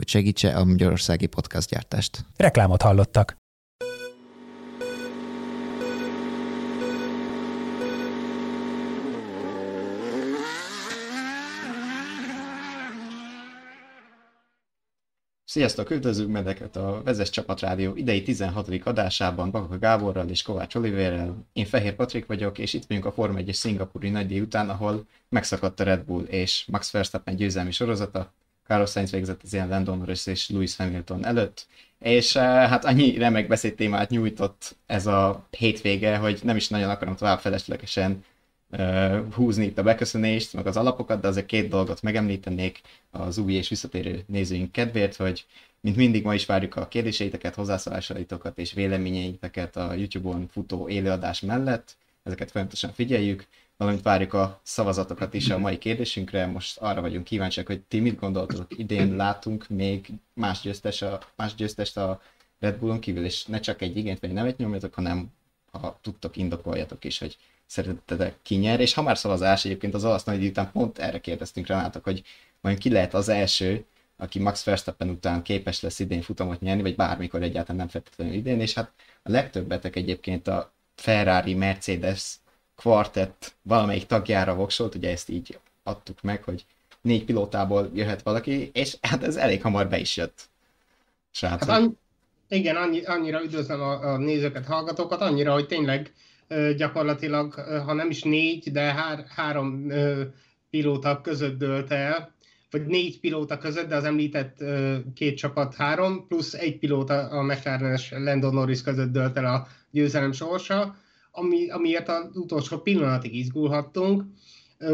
hogy segítse a magyarországi gyártást. Reklámot hallottak. Sziasztok, üdvözlünk medeket a Vezes Csapat Rádió idei 16. adásában Bakaka Gáborral és Kovács Oliverrel. Én Fehér Patrik vagyok, és itt vagyunk a Forma 1 szingapúri nagydíj után, ahol megszakadt a Red Bull és Max Verstappen győzelmi sorozata. Carlos Sainz végzett az ilyen Landon Norris és Lewis Hamilton előtt, és uh, hát annyi remek beszédtémát nyújtott ez a hétvége, hogy nem is nagyon akarom tovább feleslegesen uh, húzni itt a beköszönést, meg az alapokat, de azért két dolgot megemlítenék az új és visszatérő nézőink kedvéért, hogy mint mindig ma is várjuk a kérdéseiteket, hozzászólásaitokat és véleményeiteket a YouTube-on futó élőadás mellett, ezeket folyamatosan figyeljük, valamint várjuk a szavazatokat is a mai kérdésünkre. Most arra vagyunk kíváncsiak, hogy ti mit gondoltok, idén látunk még más, győztes a, más győztest a Red Bullon kívül, és ne csak egy igényt vagy nevet nyomjatok, hanem ha tudtok, indokoljatok is, hogy szerintetek ki nyer, és ha már szavazás, egyébként az olasz nagy után pont erre kérdeztünk Renátok, hogy majd ki lehet az első, aki Max Verstappen után képes lesz idén futamot nyerni, vagy bármikor egyáltalán nem feltétlenül idén, és hát a legtöbbetek egyébként a Ferrari, Mercedes kvartett valamelyik tagjára voksolt, ugye ezt így adtuk meg, hogy négy pilótából jöhet valaki, és hát ez elég hamar be is jött. Hát annyi, igen, annyi, annyira üdvözlöm a, a nézőket, hallgatókat, annyira, hogy tényleg gyakorlatilag, ha nem is négy, de hár, három pilóta között dőlt el, vagy négy pilóta között, de az említett két csapat három, plusz egy pilóta a McLaren-es Landon Norris között dőlt el a győzelem sorsa, ami, amiért az utolsó pillanatig izgulhattunk,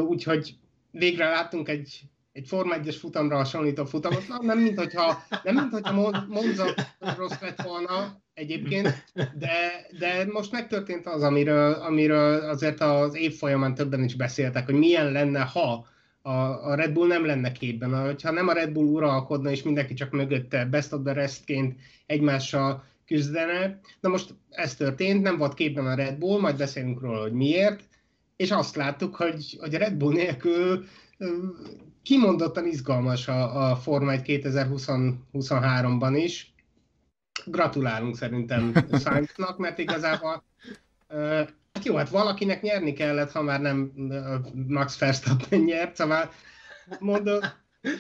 úgyhogy végre láttunk egy, egy Forma 1-es futamra hasonlító futamot, Na, nem mint hogyha, nem mint hogyha Monza rossz lett volna, egyébként, de, de most megtörtént az, amiről, amiről azért az év folyamán többen is beszéltek, hogy milyen lenne, ha a, a Red Bull nem lenne képben, ha nem a Red Bull uralkodna, és mindenki csak mögötte best of the restként egymással küzdene. Na most ez történt, nem volt képben a Red Bull, majd beszélünk róla, hogy miért, és azt láttuk, hogy, hogy a Red Bull nélkül kimondottan izgalmas a, a Forma 1 2023-ban is, gratulálunk szerintem Sainznak, mert igazából uh, jó, hát valakinek nyerni kellett, ha már nem Max Verstappen nyert, szóval mondom,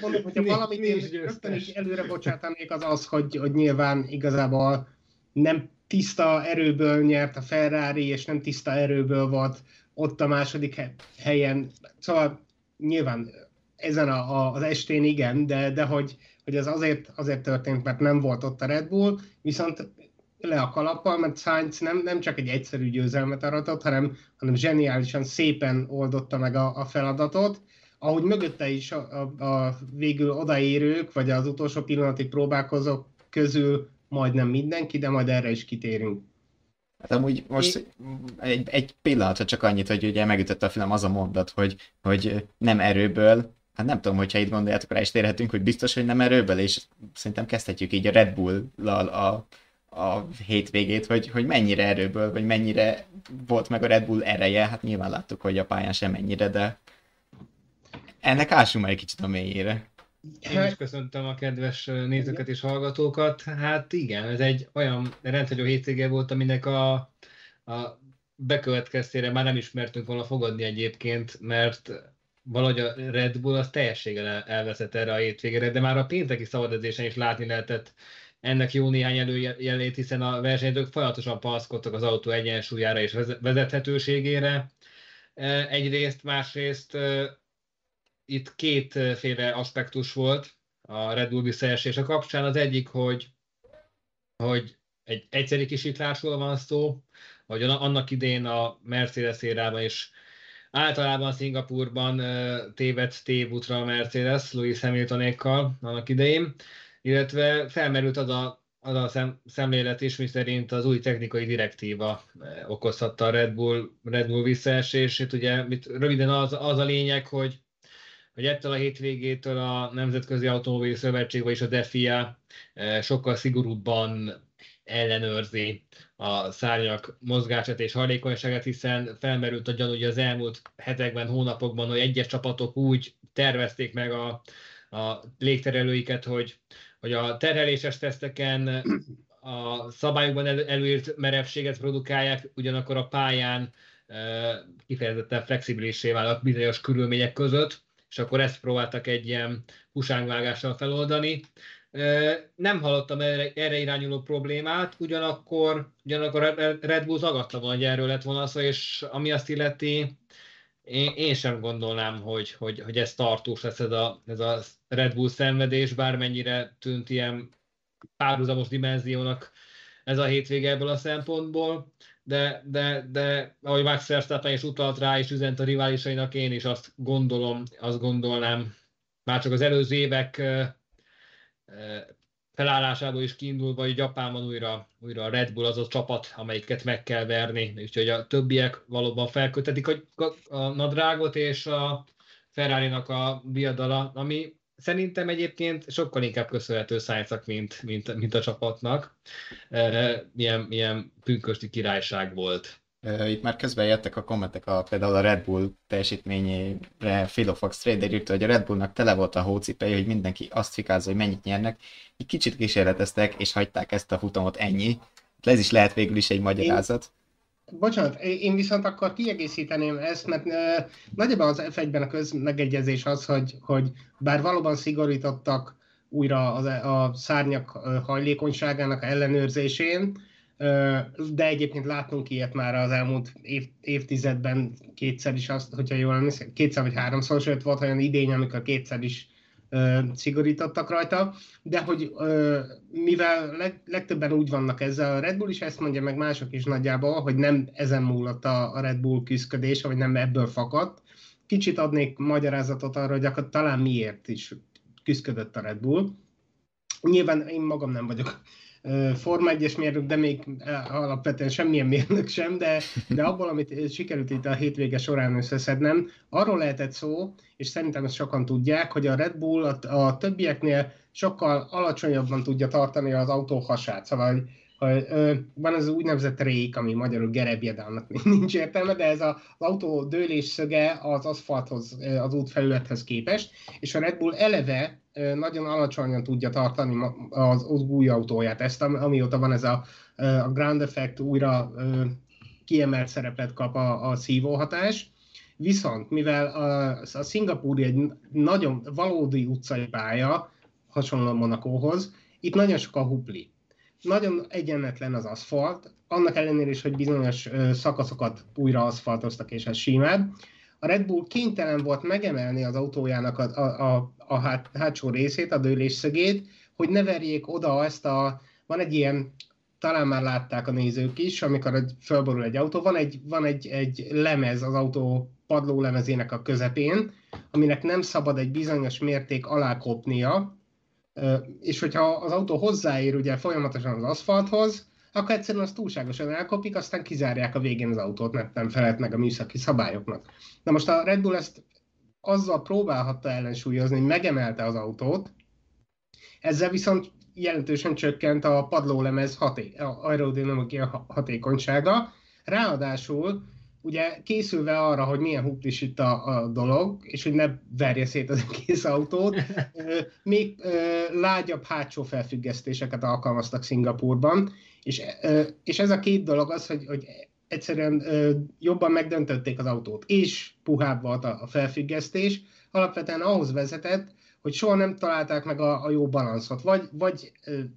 mondom hogyha valamit én rögtön is előre bocsátanék, az az, hogy, hogy nyilván igazából nem tiszta erőből nyert a Ferrari, és nem tiszta erőből volt ott a második helyen. Szóval nyilván ezen a, a, az estén igen, de, de hogy, hogy ez azért, azért történt, mert nem volt ott a Red Bull, viszont le a kalappal, mert Sainz nem, nem csak egy egyszerű győzelmet aratott, hanem, hanem zseniálisan szépen oldotta meg a, a feladatot, ahogy mögötte is a, a, a végül odaérők, vagy az utolsó pillanatig próbálkozók közül majdnem mindenki, de majd erre is kitérünk. Hát amúgy most egy, egy pillanatra csak annyit, hogy ugye megütötte a film az a mondat, hogy, hogy nem erőből, hát nem tudom, hogyha itt gondoljátok, rá is térhetünk, hogy biztos, hogy nem erőből, és szerintem kezdhetjük így a Red Bull-lal a, a hétvégét, hogy, hogy mennyire erőből, vagy mennyire volt meg a Red Bull ereje, hát nyilván láttuk, hogy a pályán sem mennyire, de ennek ássunk már egy kicsit a mélyére. Én is köszöntöm a kedves nézőket és hallgatókat. Hát igen, ez egy olyan rendhagyó hétvége volt, aminek a, a bekövetkeztére már nem ismertünk volna fogadni egyébként, mert valahogy a Red Bull az teljességgel elveszett erre a hétvégére, de már a pénteki szabadedzésen is látni lehetett ennek jó néhány előjelét, hiszen a versenyzők folyamatosan panaszkodtak az autó egyensúlyára és vezethetőségére. Egyrészt, másrészt itt kétféle aspektus volt a Red Bull visszaesése kapcsán. Az egyik, hogy, hogy egy egyszeri kisiklásról van szó, hogy annak idén a Mercedes érában is általában Szingapurban tévedt tévútra a Mercedes Louis Hamiltonékkal annak idején, illetve felmerült az a, az a szem, szemlélet is, miszerint az új technikai direktíva okozhatta a Red Bull, Red Bull visszaesését. Ugye mit, röviden az, az a lényeg, hogy hogy ettől a hétvégétől a Nemzetközi Automobil Szövetség, vagyis a DEFIA sokkal szigorúbban ellenőrzi a szárnyak mozgását és hajlékonyságát, hiszen felmerült a gyanú, hogy az elmúlt hetekben, hónapokban, hogy egyes csapatok úgy tervezték meg a, a légterelőiket, hogy, hogy a terheléses teszteken a szabályokban elő, előírt merevséget produkálják, ugyanakkor a pályán e, kifejezetten flexibilissé válnak bizonyos körülmények között, és akkor ezt próbáltak egy ilyen husángvágással feloldani. Nem hallottam erre, erre irányuló problémát, ugyanakkor, ugyanakkor a Red Bull zagadta volna, hogy erről lett volna szó, és ami azt illeti, én, én sem gondolnám, hogy, hogy, hogy ez tartós lesz ez a, ez a Red Bull szenvedés, bármennyire tűnt ilyen párhuzamos dimenziónak ez a hétvége ebből a szempontból, de, de, de ahogy Max Verstappen is utalt rá, és üzent a riválisainak, én is azt gondolom, azt gondolnám, már csak az előző évek felállásából is kiindulva, hogy Japánban újra, újra a Red Bull az a csapat, amelyiket meg kell verni, úgyhogy a többiek valóban felkötetik a, a nadrágot, és a Ferrari-nak a viadala, ami szerintem egyébként sokkal inkább köszönhető science mint, mint, mint a csapatnak. Milyen, milyen pünkösti királyság volt. Itt már közben jöttek a kommentek a, például a Red Bull teljesítményére Philofox Trader írta, hogy a Red Bullnak tele volt a hócipei, hogy mindenki azt fikázza, hogy mennyit nyernek. Egy kicsit kísérleteztek, és hagyták ezt a futamot ennyi. Ez is lehet végül is egy magyarázat. Bocsánat, én viszont akkor kiegészíteném ezt, mert uh, nagyjából az F1-ben a közmegegyezés az, hogy, hogy bár valóban szigorítottak újra az, a szárnyak hajlékonyságának ellenőrzésén, de egyébként láttunk ilyet már az elmúlt év, évtizedben kétszer is azt, hogyha jól emlékszem, kétszer vagy háromszor, sőt volt olyan idény, amikor kétszer is ö, szigorítottak rajta, de hogy mivel leg, legtöbben úgy vannak ezzel, a Red Bull is ezt mondja, meg mások is nagyjából, hogy nem ezen múlott a, Red Bull küzdködése, vagy nem ebből fakadt. Kicsit adnék magyarázatot arra, hogy akkor talán miért is küzdködött a Red Bull. Nyilván én magam nem vagyok Forma 1-es mérnök, de még alapvetően semmilyen mérnök sem, de, de abból, amit sikerült itt a hétvége során összeszednem, arról lehetett szó, és szerintem ezt sokan tudják, hogy a Red Bull a, a többieknél sokkal alacsonyabban tudja tartani az autó hasát. Szóval hogy, hogy, ö, van az úgynevezett rék, ami magyarul gerebje, de annak nincs értelme, de ez a, az autó dőlés szöge az aszfalthoz, az útfelülethez képest, és a Red Bull eleve nagyon alacsonyan tudja tartani az, új autóját. Ezt amióta van ez a, a Ground Effect újra kiemelt szerepet kap a, a szívóhatás. Viszont, mivel a, a Szingapúri egy nagyon valódi utcai pálya, hasonlóan Monakóhoz, itt nagyon sok a hupli. Nagyon egyenletlen az aszfalt, annak ellenére is, hogy bizonyos szakaszokat újra aszfaltoztak, és ez simább a Red Bull kénytelen volt megemelni az autójának a, a, a, a hát, hátsó részét, a dőlésszögét, hogy ne verjék oda ezt a, van egy ilyen, talán már látták a nézők is, amikor egy, fölborul egy autó, van egy, van egy, egy lemez az autó padló lemezének a közepén, aminek nem szabad egy bizonyos mérték alá kopnia, és hogyha az autó hozzáér ugye folyamatosan az aszfalthoz, akkor egyszerűen az túlságosan elkopik, aztán kizárják a végén az autót, mert nem felelt meg a műszaki szabályoknak. Na most a Red Bull ezt azzal próbálhatta ellensúlyozni, hogy megemelte az autót, ezzel viszont jelentősen csökkent a padlólemez haté- aerodinamikai hatékonysága. Ráadásul ugye készülve arra, hogy milyen huplis itt a, a dolog, és hogy ne verje szét az egész autót, még lágyabb hátsó felfüggesztéseket alkalmaztak Szingapurban, és, és ez a két dolog az, hogy, hogy egyszerűen jobban megdöntötték az autót, és puhább volt a felfüggesztés, alapvetően ahhoz vezetett, hogy soha nem találták meg a, a jó balanszot. Vagy, vagy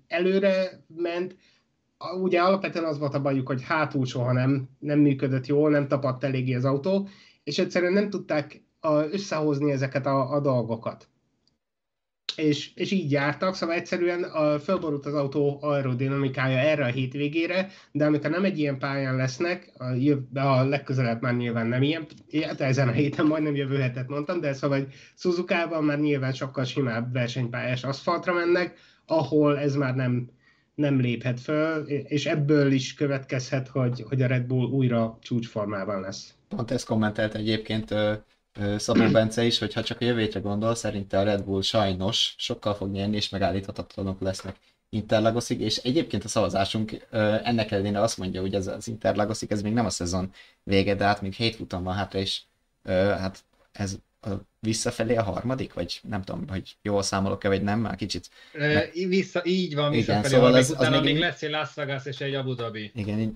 előre ment, ugye alapvetően az volt a bajuk, hogy hátul soha nem, nem működött jól, nem tapadt eléggé az autó, és egyszerűen nem tudták összehozni ezeket a, a dolgokat és, és így jártak, szóval egyszerűen a, fölborult az autó aerodinamikája erre a hétvégére, de amikor nem egy ilyen pályán lesznek, a, de a legközelebb már nyilván nem ilyen, hát ezen a héten majdnem jövő hetet mondtam, de szóval egy Suzuka-ban már nyilván sokkal simább versenypályás aszfaltra mennek, ahol ez már nem, nem léphet föl, és ebből is következhet, hogy, hogy a Red Bull újra csúcsformában lesz. Pont ezt kommentelt egyébként Szabó Bence is, hogy ha csak a jövőtre gondol, szerinte a Red Bull sajnos sokkal fog nyerni, és megállíthatatlanok lesznek Interlagosig, és egyébként a szavazásunk ennek ellenére azt mondja, hogy ez az Interlagosig, ez még nem a szezon vége, de hát még hét futam van hátra, és hát ez a visszafelé a harmadik, vagy nem tudom, hogy jól számolok-e, vagy nem, már kicsit. E, vissza, így van, visszafelé, Igen, szóval az, az még, még lesz egy Las Vegas és egy Abu Dhabi. Igen,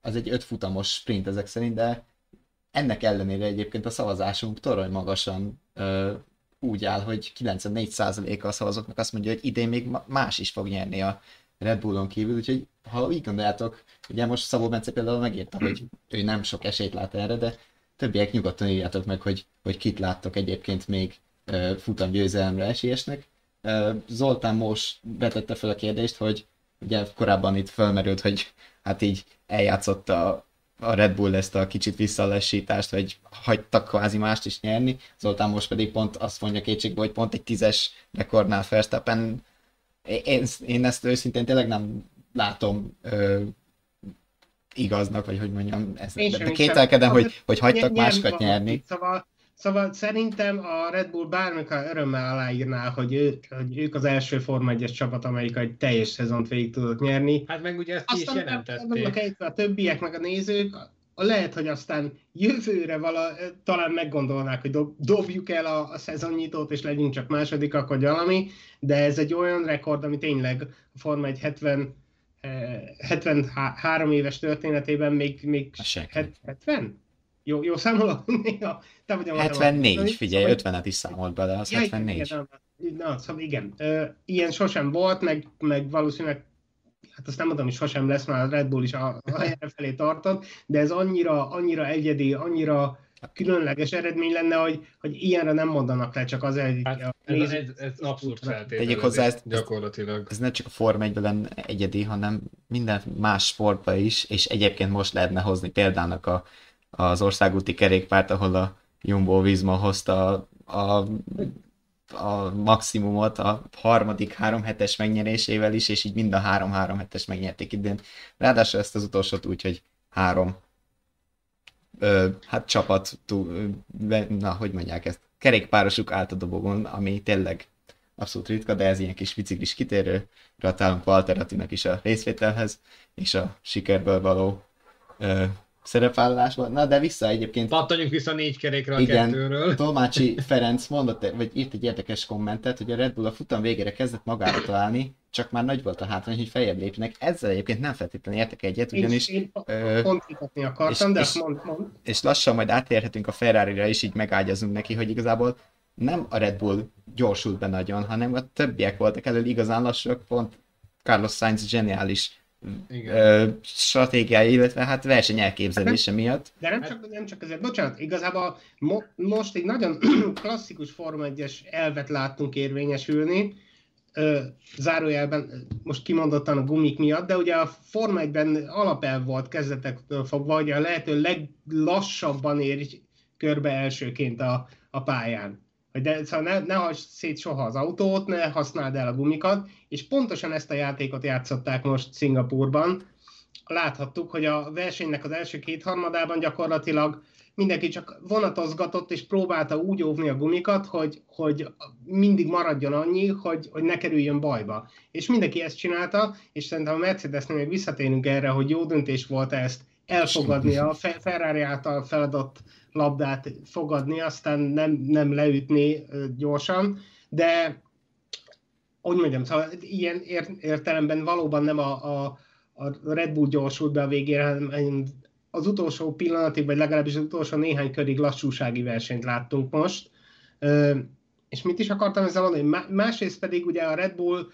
az egy öt futamos sprint ezek szerint, de ennek ellenére egyébként a szavazásunk torony magasan úgy áll, hogy 94%-a a szavazóknak azt mondja, hogy idén még más is fog nyerni a Red Bullon kívül, úgyhogy ha így gondoljátok, ugye most Szabó Bence például megírta, hogy ő nem sok esélyt lát erre, de többiek nyugodtan írjátok meg, hogy, hogy kit láttok egyébként még uh, futam győzelemre esélyesnek. Uh, Zoltán most betette fel a kérdést, hogy ugye korábban itt felmerült, hogy hát így eljátszott a, Red Bull ezt a kicsit visszalessítást, hogy hagytak kvázi mást is nyerni. Zoltán most pedig pont azt mondja kétségbe, hogy pont egy tízes rekordnál Verstappen. Én, én ezt őszintén tényleg nem látom ö, igaznak, vagy hogy mondjam, ez, de kételkedem, hogy, hogy hagytak másokat nyerni. Szóval, szóval szerintem a Red Bull bármikor örömmel aláírná, hogy, ő, hogy ők az első Forma 1 csapat, amelyik egy teljes szezont végig tudott nyerni. Hát meg ugye ezt aztán is jelentették. A többiek, meg a nézők, lehet, hogy aztán jövőre vala, talán meggondolnák, hogy dob, dobjuk el a, a szezonnyitót, és legyünk csak másodikak, vagy valami, de ez egy olyan rekord, ami tényleg a Forma 1 70 73 éves történetében még, még 70? Jó, jó számolok? Te vagy a 74, figyelj, 50-et is számolt bele, az ja, 74. Igen, na, szóval igen, ilyen sosem volt, meg, meg valószínűleg hát azt nem mondom, hogy sosem lesz, már a Red Bull is a, a felé tartott, de ez annyira, annyira egyedi, annyira különleges eredmény lenne, hogy, hogy ilyenre nem mondanak le, csak az egy... Hát, ez, ez, ez abszurd feltétel. hozzá, ez, gyakorlatilag. Ez nem csak a Form 1 lenne egyedi, hanem minden más sportban is, és egyébként most lehetne hozni példának a, az országúti kerékpárt, ahol a Jumbo Visma hozta a, a a maximumot a harmadik három hetes megnyerésével is, és így mind a három-három hetes megnyerték idén. Ráadásul ezt az utolsót úgy, hogy három ö, hát csapat, túl, na, hogy mondják ezt, kerékpárosuk állt a dobogon, ami tényleg abszolút ritka, de ez ilyen kis biciklis kitérő. Gratulálunk Walter Attinak is a részvételhez, és a sikerből való ö, szerepvállalásban. Na, de vissza egyébként... Pattanjunk vissza négy kerékre a igen, kettőről. Tolmácsi Ferenc mondott, vagy írt egy érdekes kommentet, hogy a Red Bull a futam végére kezdett magára találni, csak már nagy volt a hátrány, hogy feljebb lépnek. Ezzel egyébként nem feltétlenül értek egyet, ugyanis... Én, én pont akartam, és, de és, mond, mond. És lassan majd átérhetünk a Ferrari-ra, és így megágyazunk neki, hogy igazából nem a Red Bull gyorsult be nagyon, hanem a többiek voltak elől igazán lassak, pont Carlos Sainz zseniális igen. stratégiája, illetve hát verseny elképzelése hát miatt. De nem csak, nem csak ezért, bocsánat, igazából mo, most egy nagyon klasszikus Forma 1 elvet láttunk érvényesülni, ö, zárójelben most kimondottan a gumik miatt, de ugye a Forma 1-ben alapelv volt kezdetektől fogva, hogy a lehető leglassabban ér körbe elsőként a, a pályán de, szóval ne, ne hagyj szét soha az autót, ne használd el a gumikat, és pontosan ezt a játékot játszották most Szingapurban. Láthattuk, hogy a versenynek az első kétharmadában gyakorlatilag mindenki csak vonatozgatott, és próbálta úgy óvni a gumikat, hogy, hogy mindig maradjon annyi, hogy, hogy ne kerüljön bajba. És mindenki ezt csinálta, és szerintem a Mercedesnél még visszatérünk erre, hogy jó döntés volt ezt elfogadni a Ferrari által feladott labdát fogadni, aztán nem, nem leütni gyorsan, de hogy mondjam, szóval ilyen értelemben valóban nem a, a, a Red Bull gyorsult be a végére, hanem az utolsó pillanatig, vagy legalábbis az utolsó néhány körig lassúsági versenyt láttunk most. És mit is akartam ezzel mondani? Másrészt pedig ugye a Red Bull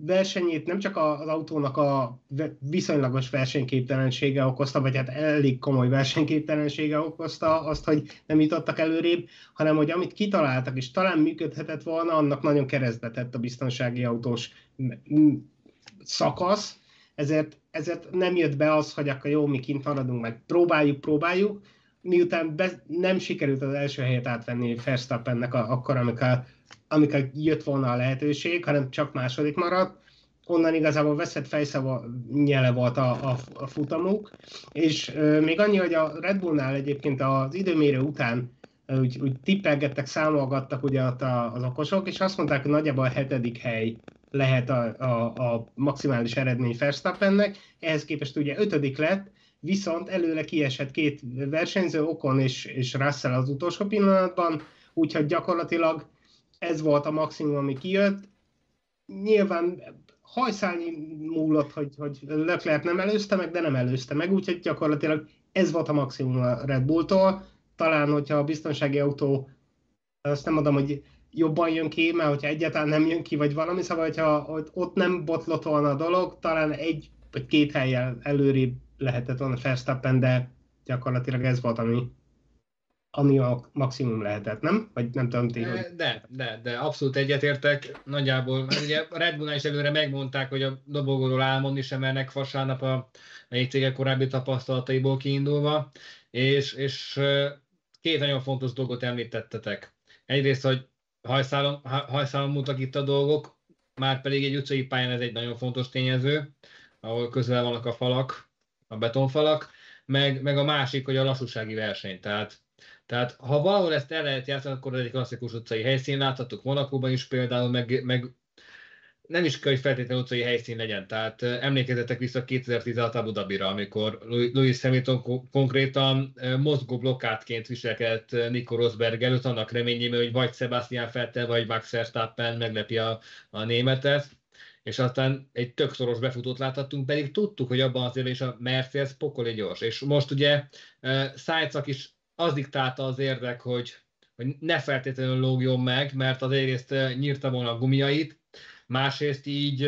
versenyét nem csak az autónak a viszonylagos versenyképtelensége okozta, vagy hát elég komoly versenyképtelensége okozta azt, hogy nem jutottak előrébb, hanem hogy amit kitaláltak, és talán működhetett volna, annak nagyon keresztbe tett a biztonsági autós szakasz, ezért, ezért nem jött be az, hogy akkor jó, mi kint maradunk, meg próbáljuk, próbáljuk, miután be, nem sikerült az első helyet átvenni Verstappennek akkor, amikor amikor jött volna a lehetőség, hanem csak második maradt, onnan igazából veszett fejszava nyele volt a, a, a futamuk, és ö, még annyi, hogy a Red Bullnál egyébként az időmérő után úgy, úgy tippelgettek, számolgattak ugye az okosok, és azt mondták, hogy nagyjából a hetedik hely lehet a, a, a maximális eredmény Verstappennek, ehhez képest ugye ötödik lett, viszont előle kiesett két versenyző, Okon és, és Russell az utolsó pillanatban, úgyhogy gyakorlatilag ez volt a maximum, ami kijött. Nyilván hajszálni múlott, hogy, hogy Leclerc nem előzte meg, de nem előzte meg, úgyhogy gyakorlatilag ez volt a maximum a Red Bulltól. Talán, hogyha a biztonsági autó, azt nem mondom, hogy jobban jön ki, mert hogyha egyáltalán nem jön ki, vagy valami, szóval, hogyha ott nem botlott volna a dolog, talán egy vagy két helyen előrébb lehetett volna Verstappen, de gyakorlatilag ez volt, ami, ami a maximum lehetett, nem? Vagy nem tudom ti, hogy... De, de, de abszolút egyetértek. Nagyjából, mert ugye a Red Bullnál is előre megmondták, hogy a dobogóról álmodni sem mernek vasárnap a, cégek korábbi tapasztalataiból kiindulva, és, és két nagyon fontos dolgot említettetek. Egyrészt, hogy hajszálon, hajszálon mutak itt a dolgok, már pedig egy utcai pályán ez egy nagyon fontos tényező, ahol közel vannak a falak, a betonfalak, meg, meg a másik, hogy a lassúsági verseny. Tehát, tehát ha valahol ezt el lehet játszani, akkor egy klasszikus utcai helyszín, láthattuk Monakóban is például, meg, meg nem is kell, hogy feltétlenül utcai helyszín legyen. Tehát emlékezetek vissza 2016 Abu Dhabira, amikor Louis Hamilton konkrétan mozgó blokkátként viselkedett Nico Rosberg előtt, annak reményében, hogy vagy Sebastian Vettel, vagy Max Verstappen meglepi a, a németet és aztán egy tök szoros befutót láthattunk, pedig tudtuk, hogy abban az és a Mercedes pokoli gyors. És most ugye Szájcak is az diktálta az érdek, hogy, hogy ne feltétlenül lógjon meg, mert az egyrészt nyírta volna a gumiait, másrészt így,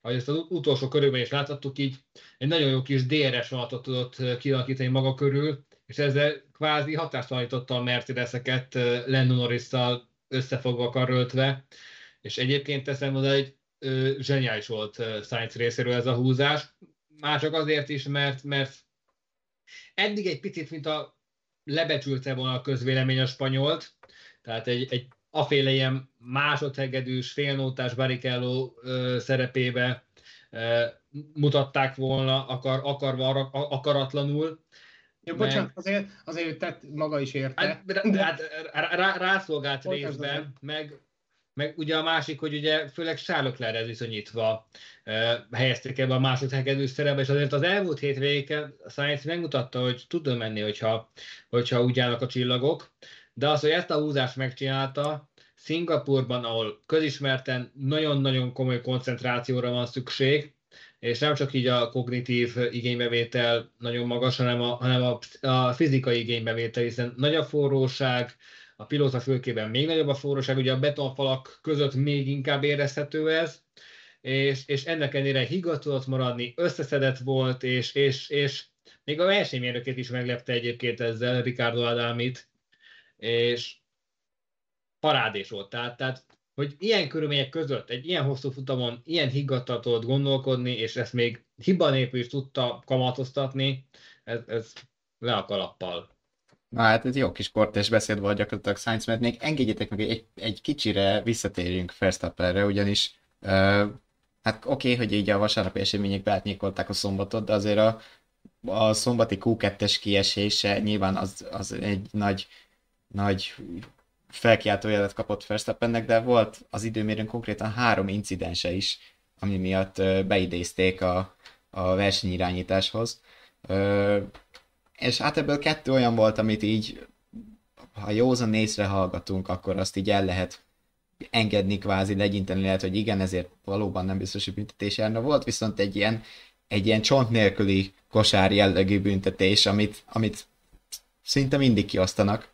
ahogy ezt az utolsó körülben is láthattuk, így egy nagyon jó kis DRS vonatot tudott kialakítani maga körül, és ezzel kvázi hatástalanította a Mercedes-eket Lando Norris-szal összefogva karöltve, és egyébként teszem oda, hogy zseniális volt Science részéről ez a húzás, már csak azért is, mert, mert eddig egy picit, mint a lebecsülte volna a közvélemény a spanyolt, tehát egy, egy aféle ilyen másodhegedűs, félnótás Barrichello szerepébe ö, mutatták volna, akar, akarva, akaratlanul. Jó, meg... bocsánat, azért, azért tett maga is érte. Hát, de... hát rá, rászolgált részben, meg, meg ugye a másik, hogy ugye főleg Sárlöklerrel viszonyítva uh, helyezték ebbe a másodhegedű szerepbe, és azért az elmúlt hétvégéken a Science megmutatta, hogy tud menni, hogyha, hogyha úgy állnak a csillagok, de az, hogy ezt a húzást megcsinálta, Szingapurban, ahol közismerten nagyon-nagyon komoly koncentrációra van szükség, és nem csak így a kognitív igénybevétel nagyon magas, hanem a, hanem a, a fizikai igénybevétel, hiszen nagy a forróság, a pilóta fülkében még nagyobb a forróság, ugye a betonfalak között még inkább érezhető ez, és, és ennek ellenére higgadt maradni, összeszedett volt, és, és, és még a versenymérőkét is meglepte egyébként ezzel, Ricardo Adamit, és parádés volt. Tehát, tehát hogy ilyen körülmények között, egy ilyen hosszú futamon, ilyen higgadtan tudott gondolkodni, és ezt még hiba nélkül is tudta kamatoztatni, ez, ez le a kalappal. Na hát ez jó kis portás beszéd volt gyakorlatilag Science, mert még engedjétek meg, egy, egy kicsire visszatérjünk Verstappenre, ugyanis uh, hát oké, okay, hogy így a vasárnapi események beátnyékolták a szombatot, de azért a, a szombati Q2-es kiesése nyilván az, az egy nagy, nagy felkiáltó jelet kapott Verstappennek, de volt az időmérőn konkrétan három incidense is, ami miatt beidézték a, a versenyirányításhoz. És hát ebből kettő olyan volt, amit így, ha józan észre hallgatunk, akkor azt így el lehet engedni kvázi, legyinteni lehet, hogy igen, ezért valóban nem biztos, hogy büntetés járna. Volt viszont egy ilyen, egy ilyen csont nélküli kosár jellegű büntetés, amit, amit szinte mindig kiosztanak,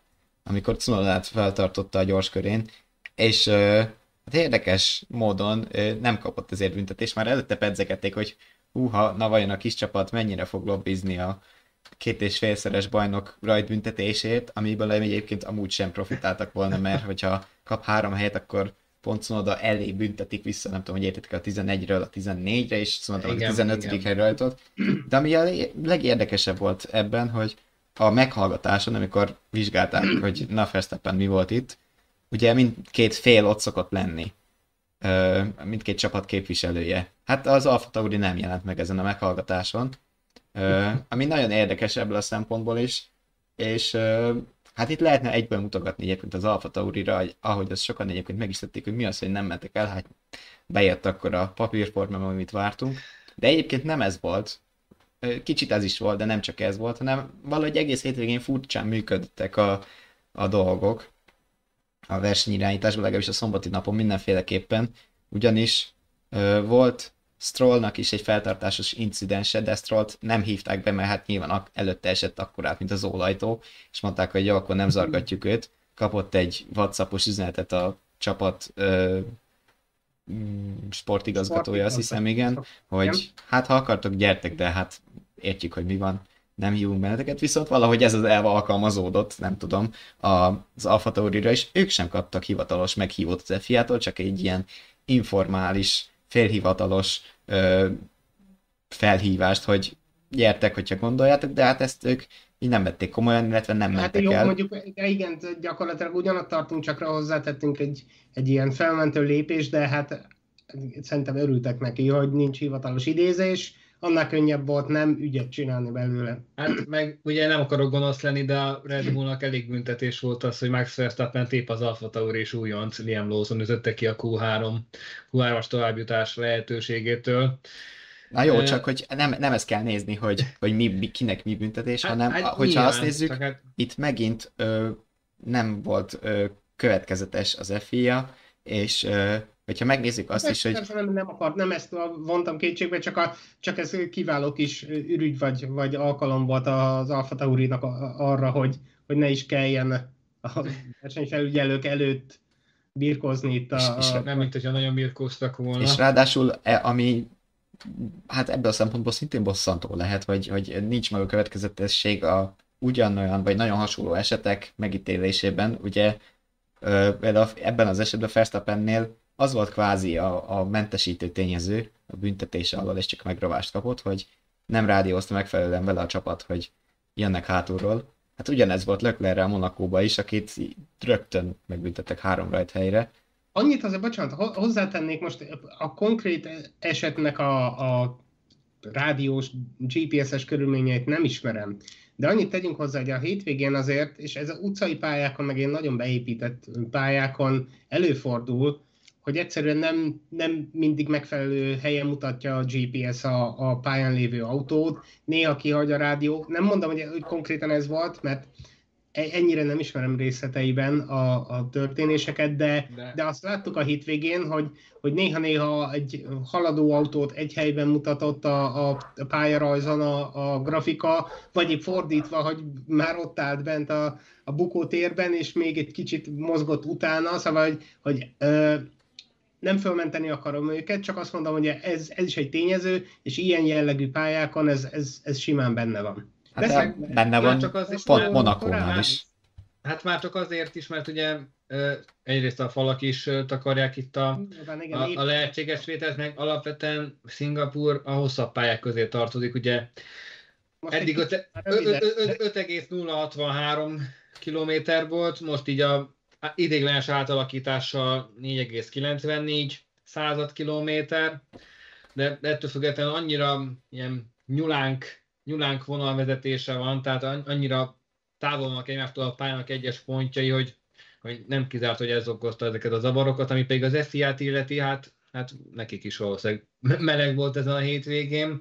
amikor Cunodát feltartotta a gyors körén, és hát érdekes módon nem kapott ezért büntetést, már előtte pedzegették, hogy húha, na vajon a kis csapat mennyire fog lobbizni a két és félszeres bajnok rajtbüntetését, amiből egyébként amúgy sem profitáltak volna, mert hogyha kap három helyet, akkor pont Cunoda elé büntetik vissza, nem tudom, hogy értetek a 11-ről a 14-re, és Cunoda a 15. Igen. helyre rajtott. De ami a legérdekesebb volt ebben, hogy a meghallgatáson, amikor vizsgálták, hogy na Verstappen mi volt itt, ugye mindkét fél ott szokott lenni. mindkét csapat képviselője. Hát az Alfa Tauri nem jelent meg ezen a meghallgatáson, ami nagyon érdekes ebből a szempontból is, és hát itt lehetne egyből mutogatni egyébként az Alfa Taurira, hogy ahogy azt sokan egyébként meg hogy mi az, hogy nem mentek el, hát bejött akkor a papírforma, amit vártunk, de egyébként nem ez volt, kicsit ez is volt, de nem csak ez volt, hanem valahogy egész hétvégén furcsán működtek a, a dolgok a versenyirányításban, legalábbis a szombati napon mindenféleképpen, ugyanis ö, volt Strollnak is egy feltartásos incidense, de Strollt nem hívták be, mert hát nyilván előtte esett akkorát, mint az ólajtó, és mondták, hogy jó, akkor nem zargatjuk őt. Kapott egy WhatsAppos üzenetet a csapat ö, mm, sportigazgatója, azt hiszem, igen, hogy hát ha akartok, gyertek, de hát értjük, hogy mi van, nem hívunk benneteket, viszont valahogy ez az elv alkalmazódott, nem tudom, az Alfa Taurira is, ők sem kaptak hivatalos meghívót az FIA-tól, csak egy ilyen informális, félhivatalos ö, felhívást, hogy gyertek, hogyha gondoljátok, de hát ezt ők így nem vették komolyan, illetve nem hát mentek jó, el. mondjuk, de igen, gyakorlatilag ugyanott tartunk, csak hozzátettünk egy, egy ilyen felmentő lépés, de hát szerintem örültek neki, hogy nincs hivatalos idézés, annál könnyebb volt nem ügyet csinálni belőle. Hát meg ugye nem akarok gonosz lenni, de a Red Bullnak elég büntetés volt az, hogy Max Verstappen tép az Alfa Tauri és újonc Liam Lawson üzötte ki a Q3, Q3-as továbbjutás lehetőségétől. Na jó, csak hogy nem, nem ezt kell nézni, hogy, hogy mi, mi, kinek mi büntetés, hát, hanem hát, hogyha nyilván, azt nézzük, hát... itt megint ö, nem volt ö, következetes az FIA, és ö, hogyha megnézzük azt is, hogy... Nem, nem akart, nem ezt vontam kétségbe, csak, a, csak ez kiváló kis ürügy vagy, vagy alkalom volt az Alfa Taurinak arra, hogy, hogy ne is kelljen a versenyfelügyelők előtt birkózni itt a... És, és nem, mint hogyha nagyon birkóztak volna. És ráadásul, e, ami hát ebből a szempontból szintén bosszantó lehet, hogy, hogy nincs meg a következetesség a ugyanolyan, vagy nagyon hasonló esetek megítélésében. Ugye például ebben az esetben Verstappennél az volt kvázi a, a mentesítő tényező a büntetése alól, és csak megrovást kapott, hogy nem rádiózta megfelelően vele a csapat, hogy jönnek hátulról. Hát ugyanez volt Löklerrel Monakóba is, akit rögtön megbüntettek három rajt helyre. Annyit azért, bocsánat, hozzátennék most a konkrét esetnek a, a rádiós, GPS-es körülményeit nem ismerem. De annyit tegyünk hozzá, hogy a hétvégén azért, és ez a utcai pályákon, meg én nagyon beépített pályákon előfordul, hogy egyszerűen nem, nem mindig megfelelő helyen mutatja a GPS a, a pályán lévő autót, néha kihagy a rádió. Nem mondom, hogy, hogy konkrétan ez volt, mert e, ennyire nem ismerem részleteiben a, a történéseket, de, de. de azt láttuk a hétvégén, hogy, hogy néha-néha egy haladó autót egy helyben mutatott a, a pályarajzon a, a grafika, vagy épp fordítva, hogy már ott állt bent a, a bukótérben, és még egy kicsit mozgott utána, szóval, hogy, hogy ö, nem fölmenteni akarom őket, csak azt mondom, hogy ez, ez is egy tényező, és ilyen jellegű pályákon ez, ez, ez simán benne van. Hát De benne van, csak az is pont Monakónál is. Hát már csak azért is, mert ugye egyrészt a falak is takarják itt a, igen, a, a lehetséges vételt, meg alapvetően Szingapur a hosszabb pályák közé tartozik, ugye most eddig 5,063 kilométer volt, most így a idéglenes átalakítással 4,94 század kilométer, de ettől függetlenül annyira ilyen nyulánk, nyulánk vonalvezetése van, tehát annyira távol vannak egymástól a pályának egyes pontjai, hogy, hogy nem kizárt, hogy ez okozta ezeket a zavarokat, ami pedig az FIA-t illeti, hát, hát nekik is valószínűleg meleg volt ezen a hétvégén,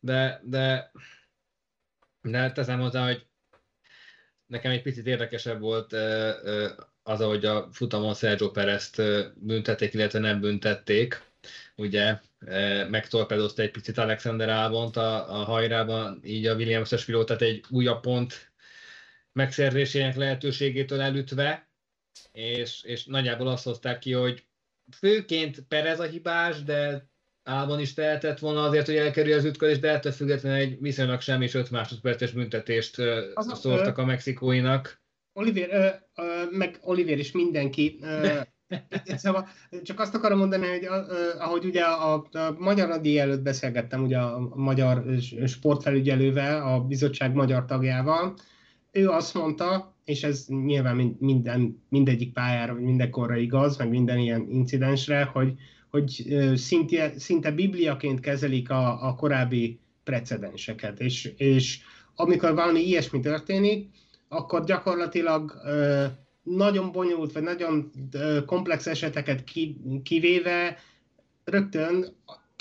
de, de, de teszem hozzá, hogy nekem egy picit érdekesebb volt az, ahogy a futamon Sergio Perez-t büntették, illetve nem büntették. Ugye megtorpedozta egy picit Alexander Albont a, a hajrában, így a Williams-es pilótát egy újabb pont megszerzésének lehetőségétől elütve, és, és nagyjából azt hozták ki, hogy főként Perez a hibás, de Álban is tehetett volna azért, hogy elkerülje az ütközést, de ettől függetlenül egy viszonylag semmi és 5 másodperces büntetést az szórtak a mexikóinak. Oliver, ö, ö, meg Oliver is mindenki. Ö, szóval csak azt akarom mondani, hogy ö, ahogy ugye a, a Magyar Nadi előtt beszélgettem ugye a magyar sportfelügyelővel, a bizottság magyar tagjával, ő azt mondta, és ez nyilván minden, mindegyik pályára, vagy mindenkorra igaz, meg minden ilyen incidensre, hogy, hogy szinte, szinte bibliaként kezelik a, a korábbi precedenseket, és, és amikor valami ilyesmi történik, akkor gyakorlatilag nagyon bonyolult, vagy nagyon komplex eseteket kivéve rögtön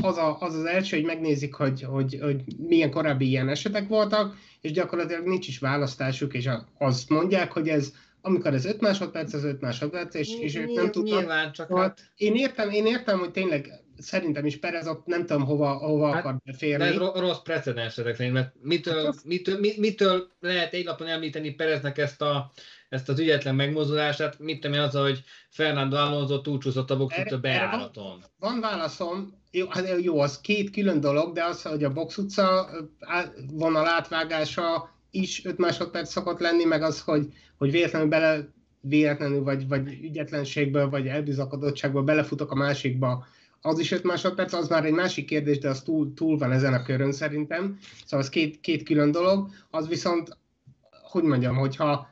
az, a, az az első, hogy megnézik, hogy, hogy, hogy milyen korábbi ilyen esetek voltak, és gyakorlatilag nincs is választásuk, és azt mondják, hogy ez amikor ez 5 másodperc, az 5 másodperc, és, és ők nem tudnak. Nyilván, csak hát... Én értem, én értem, hogy tényleg szerintem is Perez ott nem tudom hova, hova hát, akar beférni. De ez rossz precedensetek szerint, mert mitől, hát mitől, mitől, lehet egy lapon említeni Pereznek ezt a ezt az ügyetlen megmozdulását, mit tudom én az, hogy Fernando Alonso túlcsúszott a box utca bejáraton. Van, van válaszom, jó, hát jó, az két külön dolog, de az, hogy a box utca vonal átvágása is 5 másodperc szokott lenni, meg az, hogy, hogy véletlenül bele véletlenül, vagy, vagy ügyetlenségből, vagy elbizakodottságból belefutok a másikba, az is 5 másodperc, az már egy másik kérdés, de az túl, túl van ezen a körön szerintem. Szóval az két, két külön dolog. Az viszont, hogy mondjam, hogyha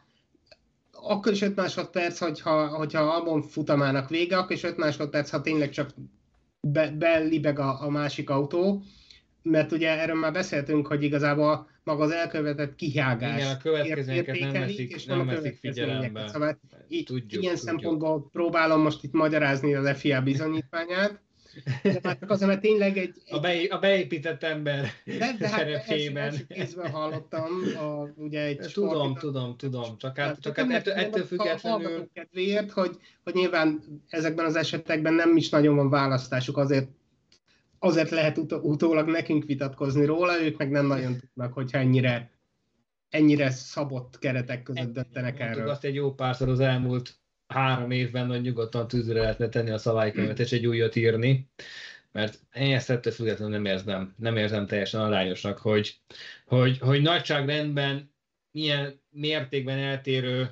akkor is 5 másodperc, hogyha, hogyha abban futamának vége, akkor is 5 másodperc, ha tényleg csak be, belibeg a, a másik autó, mert ugye erről már beszéltünk, hogy igazából maga az elkövetett kihágás. Igen, a következményeket nem veszik, és nem veszik figyelembe. Szóval tudjuk, ilyen tudjuk. szempontból próbálom most itt magyarázni az FIA bizonyítványát, de azért, mert tényleg egy... egy... A, be, a beépített ember de, de hát szerepében. kézben hallottam, a, ugye egy Tudom, sportit, tudom, tudom, csak, hát, csak hát ettől, ettől függetlenül... Kedvéért, hogy, hogy nyilván ezekben az esetekben nem is nagyon van választásuk, azért azért lehet utó, utólag nekünk vitatkozni róla, ők meg nem nagyon tudnak, hogyha ennyire ennyire szabott keretek között döntenek erről. azt egy jó párszor az elmúlt három évben, hogy nyugodtan tűzre lehetne tenni a szabálykönyvet és egy újat írni, mert én ezt ettől függetlenül nem érzem, nem érzem teljesen arányosnak, hogy, hogy, hogy nagyságrendben milyen mértékben eltérő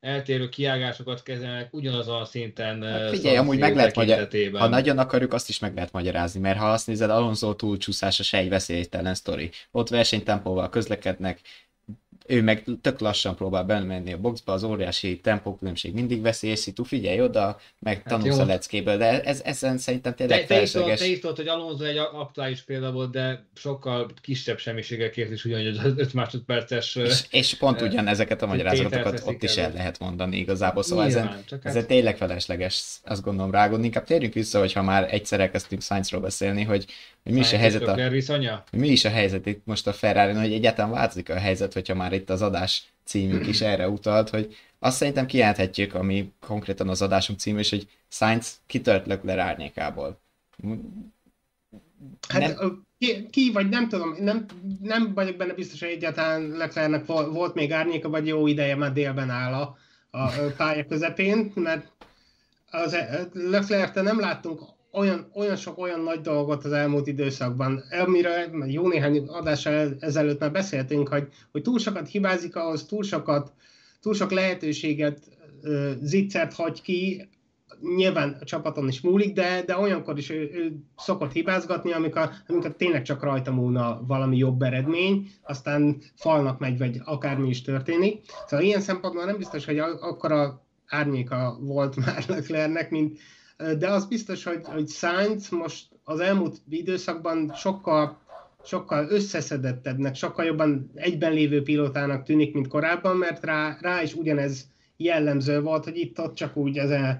eltérő kiágásokat kezelnek ugyanazon a szinten. Hát figyelj, amúgy meg lehet magyarázni, ha nagyon akarjuk, azt is meg lehet magyarázni, mert ha azt nézed, Alonso túlcsúszása se egy veszélytelen sztori. Ott versenytempóval közlekednek, ő meg tök lassan próbál bemenni a boxba, az óriási tempókülönbség mindig veszélyes, szitu, figyelj oda, meg hát tanulsz hát a leckéből, de ez, ezen szerintem tényleg te, te is, tudod, te is tudod, hogy Alonso egy aktuális példa volt, de sokkal kisebb semmiségekért is ugyanúgy az 5 másodperces... És, és pont ugyan ezeket a magyarázatokat ott is el lehet mondani igazából, szóval Nyilván, ezen, ezen hát... tényleg felesleges, azt gondolom rágódni. Inkább térjünk vissza, hogyha már egyszer elkezdtünk Science-ról beszélni, hogy, hogy mi is a helyzet a, mi is a helyzet itt most a ferrari hogy egyáltalán változik a helyzet, hogyha már itt az adás címünk is erre utalt, hogy azt szerintem kijelenthetjük, ami konkrétan az adásunk cím, és hogy Sainz kitört Leclerc árnyékából. Hát nem... ki, ki, vagy nem tudom, nem, nem vagyok benne biztos, hogy egyáltalán Leclercnek volt még árnyéka, vagy jó ideje már délben áll a, a pálya közepén, mert az Leclerc nem láttunk olyan, olyan sok olyan nagy dolgot az elmúlt időszakban, amire jó néhány adással ezelőtt már beszéltünk, hogy, hogy túl sokat hibázik ahhoz, túl sokat, túl sok lehetőséget uh, hagy ki, nyilván a csapaton is múlik, de, de olyankor is ő, ő szokott hibázgatni, amikor, amikor tényleg csak rajta múlna valami jobb eredmény, aztán falnak megy, vagy akármi is történik. Szóval ilyen szempontból nem biztos, hogy akkor a árnyéka volt már Leclernek, mint, de az biztos, hogy, hogy Sainz most az elmúlt időszakban sokkal, sokkal összeszedettebbnek, sokkal jobban egyben lévő pilótának tűnik, mint korábban, mert rá, rá is ugyanez jellemző volt, hogy itt-ott csak úgy ez a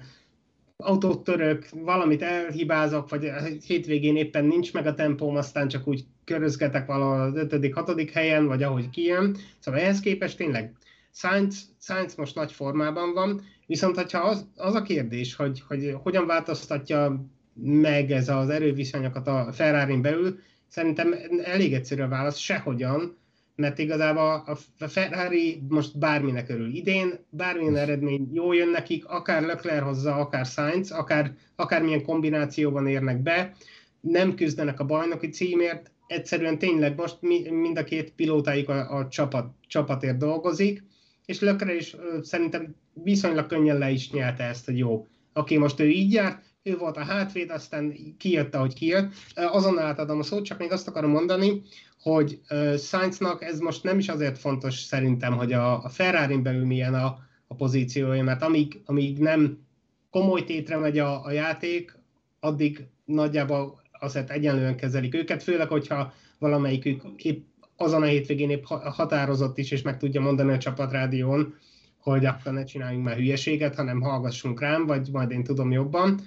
autót török, valamit elhibázok, vagy hétvégén éppen nincs meg a tempóm, aztán csak úgy körözgetek valahol az ötödik, hatodik helyen, vagy ahogy kijön. Szóval ehhez képest tényleg Sainz, Sainz most nagy formában van, Viszont, hogyha az, az a kérdés, hogy, hogy hogyan változtatja meg ez az erőviszonyokat a ferrari belül, szerintem elég egyszerű a válasz, sehogyan, mert igazából a Ferrari most bárminek örül idén, bármilyen eredmény jó jön nekik, akár Leclerc hozza, akár Sainz, akár, akármilyen kombinációban érnek be, nem küzdenek a bajnoki címért, egyszerűen tényleg most mi, mind a két pilótáik a, a csapat, csapatért dolgozik, és Lökre is szerintem viszonylag könnyen le is nyelte ezt, hogy jó, oké, most ő így járt, ő volt a hátvéd, aztán kijött, ahogy kijött. Azonnal átadom a szót, csak még azt akarom mondani, hogy Sainznak ez most nem is azért fontos szerintem, hogy a, a Ferrari-n belül milyen a, a pozíciója, mert amíg, amíg nem komoly tétre megy a, a játék, addig nagyjából azért egyenlően kezelik őket, főleg, hogyha valamelyikük épp azon a hétvégén épp határozott is, és meg tudja mondani a csapatrádión, hogy akkor ne csináljunk már hülyeséget, hanem hallgassunk rám, vagy majd én tudom jobban,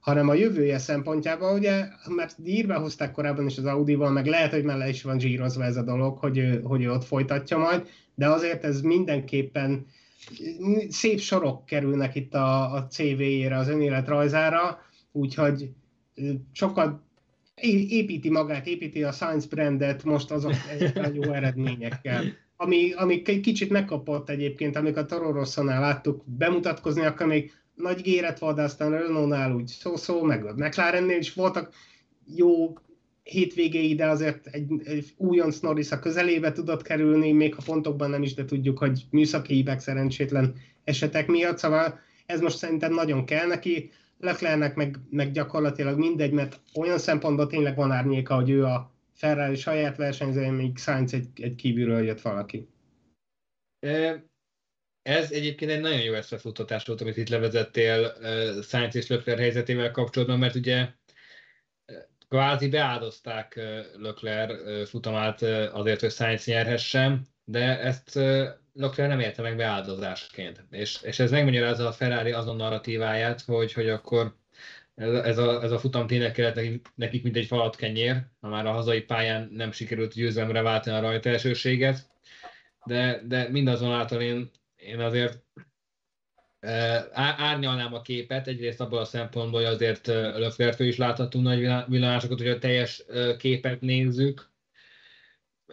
hanem a jövője szempontjában, ugye, mert írva hozták korábban is az Audi-val, meg lehet, hogy már is van zsírozva ez a dolog, hogy ő, hogy ő ott folytatja majd, de azért ez mindenképpen szép sorok kerülnek itt a, a CV-jére, az önéletrajzára, úgyhogy sokkal építi magát, építi a Science brandet most azok jó eredményekkel. Ami, ami kicsit megkapott egyébként, amikor a Toro Rosszonál láttuk bemutatkozni, akkor még nagy géret volt, de aztán Renault-nál úgy szó-szó, meg a McLarennél is voltak jó hétvégéi, de azért egy, egy újonc Norris a közelébe tudott kerülni, még ha pontokban nem is, de tudjuk, hogy műszaki hívek szerencsétlen esetek miatt, szóval ez most szerintem nagyon kell neki. Leclernek meg, meg gyakorlatilag mindegy, mert olyan szempontból tényleg van árnyéka, hogy ő a Ferrari saját versenyzője, még Sainz egy, egy kívülről jött valaki. Ez egyébként egy nagyon jó eszmefuttatás volt, amit itt levezettél Sainz és Leclerc helyzetével kapcsolatban, mert ugye kvázi beáldozták Leclerc futamát azért, hogy Sainz nyerhessen, de ezt Leclerc nem érte meg beáldozásként. És, és ez megmagyarázza a Ferrari azon narratíváját, hogy, hogy akkor ez, a, ez a futam tényleg kellett nekik, nekik mint egy falat kenyér, ha már a hazai pályán nem sikerült győzelemre váltani a rajta elsőséget, de, de mindazonáltal én, én azért árnyalnám a képet, egyrészt abból a szempontból, hogy azért Löflertől is láthatunk nagy villásokat, hogy a teljes képet nézzük.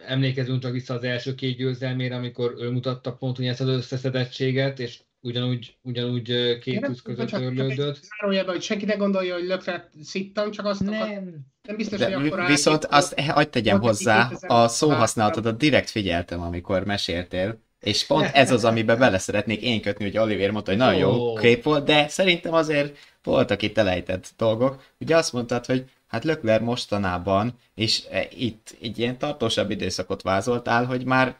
Emlékezünk csak vissza az első két győzelmére, amikor ő mutatta pont ezt az összeszedettséget, és ugyanúgy, ugyanúgy két tűz között örlődött. Zárójelben, hogy senki ne gondolja, hogy Lökret szittam, csak azt nem. Akar, nem biztos, De hogy akkor Viszont azt hagyd tegyem hozzá, a szóhasználatodat direkt figyeltem, amikor meséltél, és pont ez az, amiben bele szeretnék én kötni, hogy Oliver mondta, hogy nagyon jó kép volt, de szerintem azért voltak itt elejtett dolgok. Ugye azt mondtad, hogy hát Lökler mostanában, és e, itt egy ilyen tartósabb időszakot vázoltál, hogy már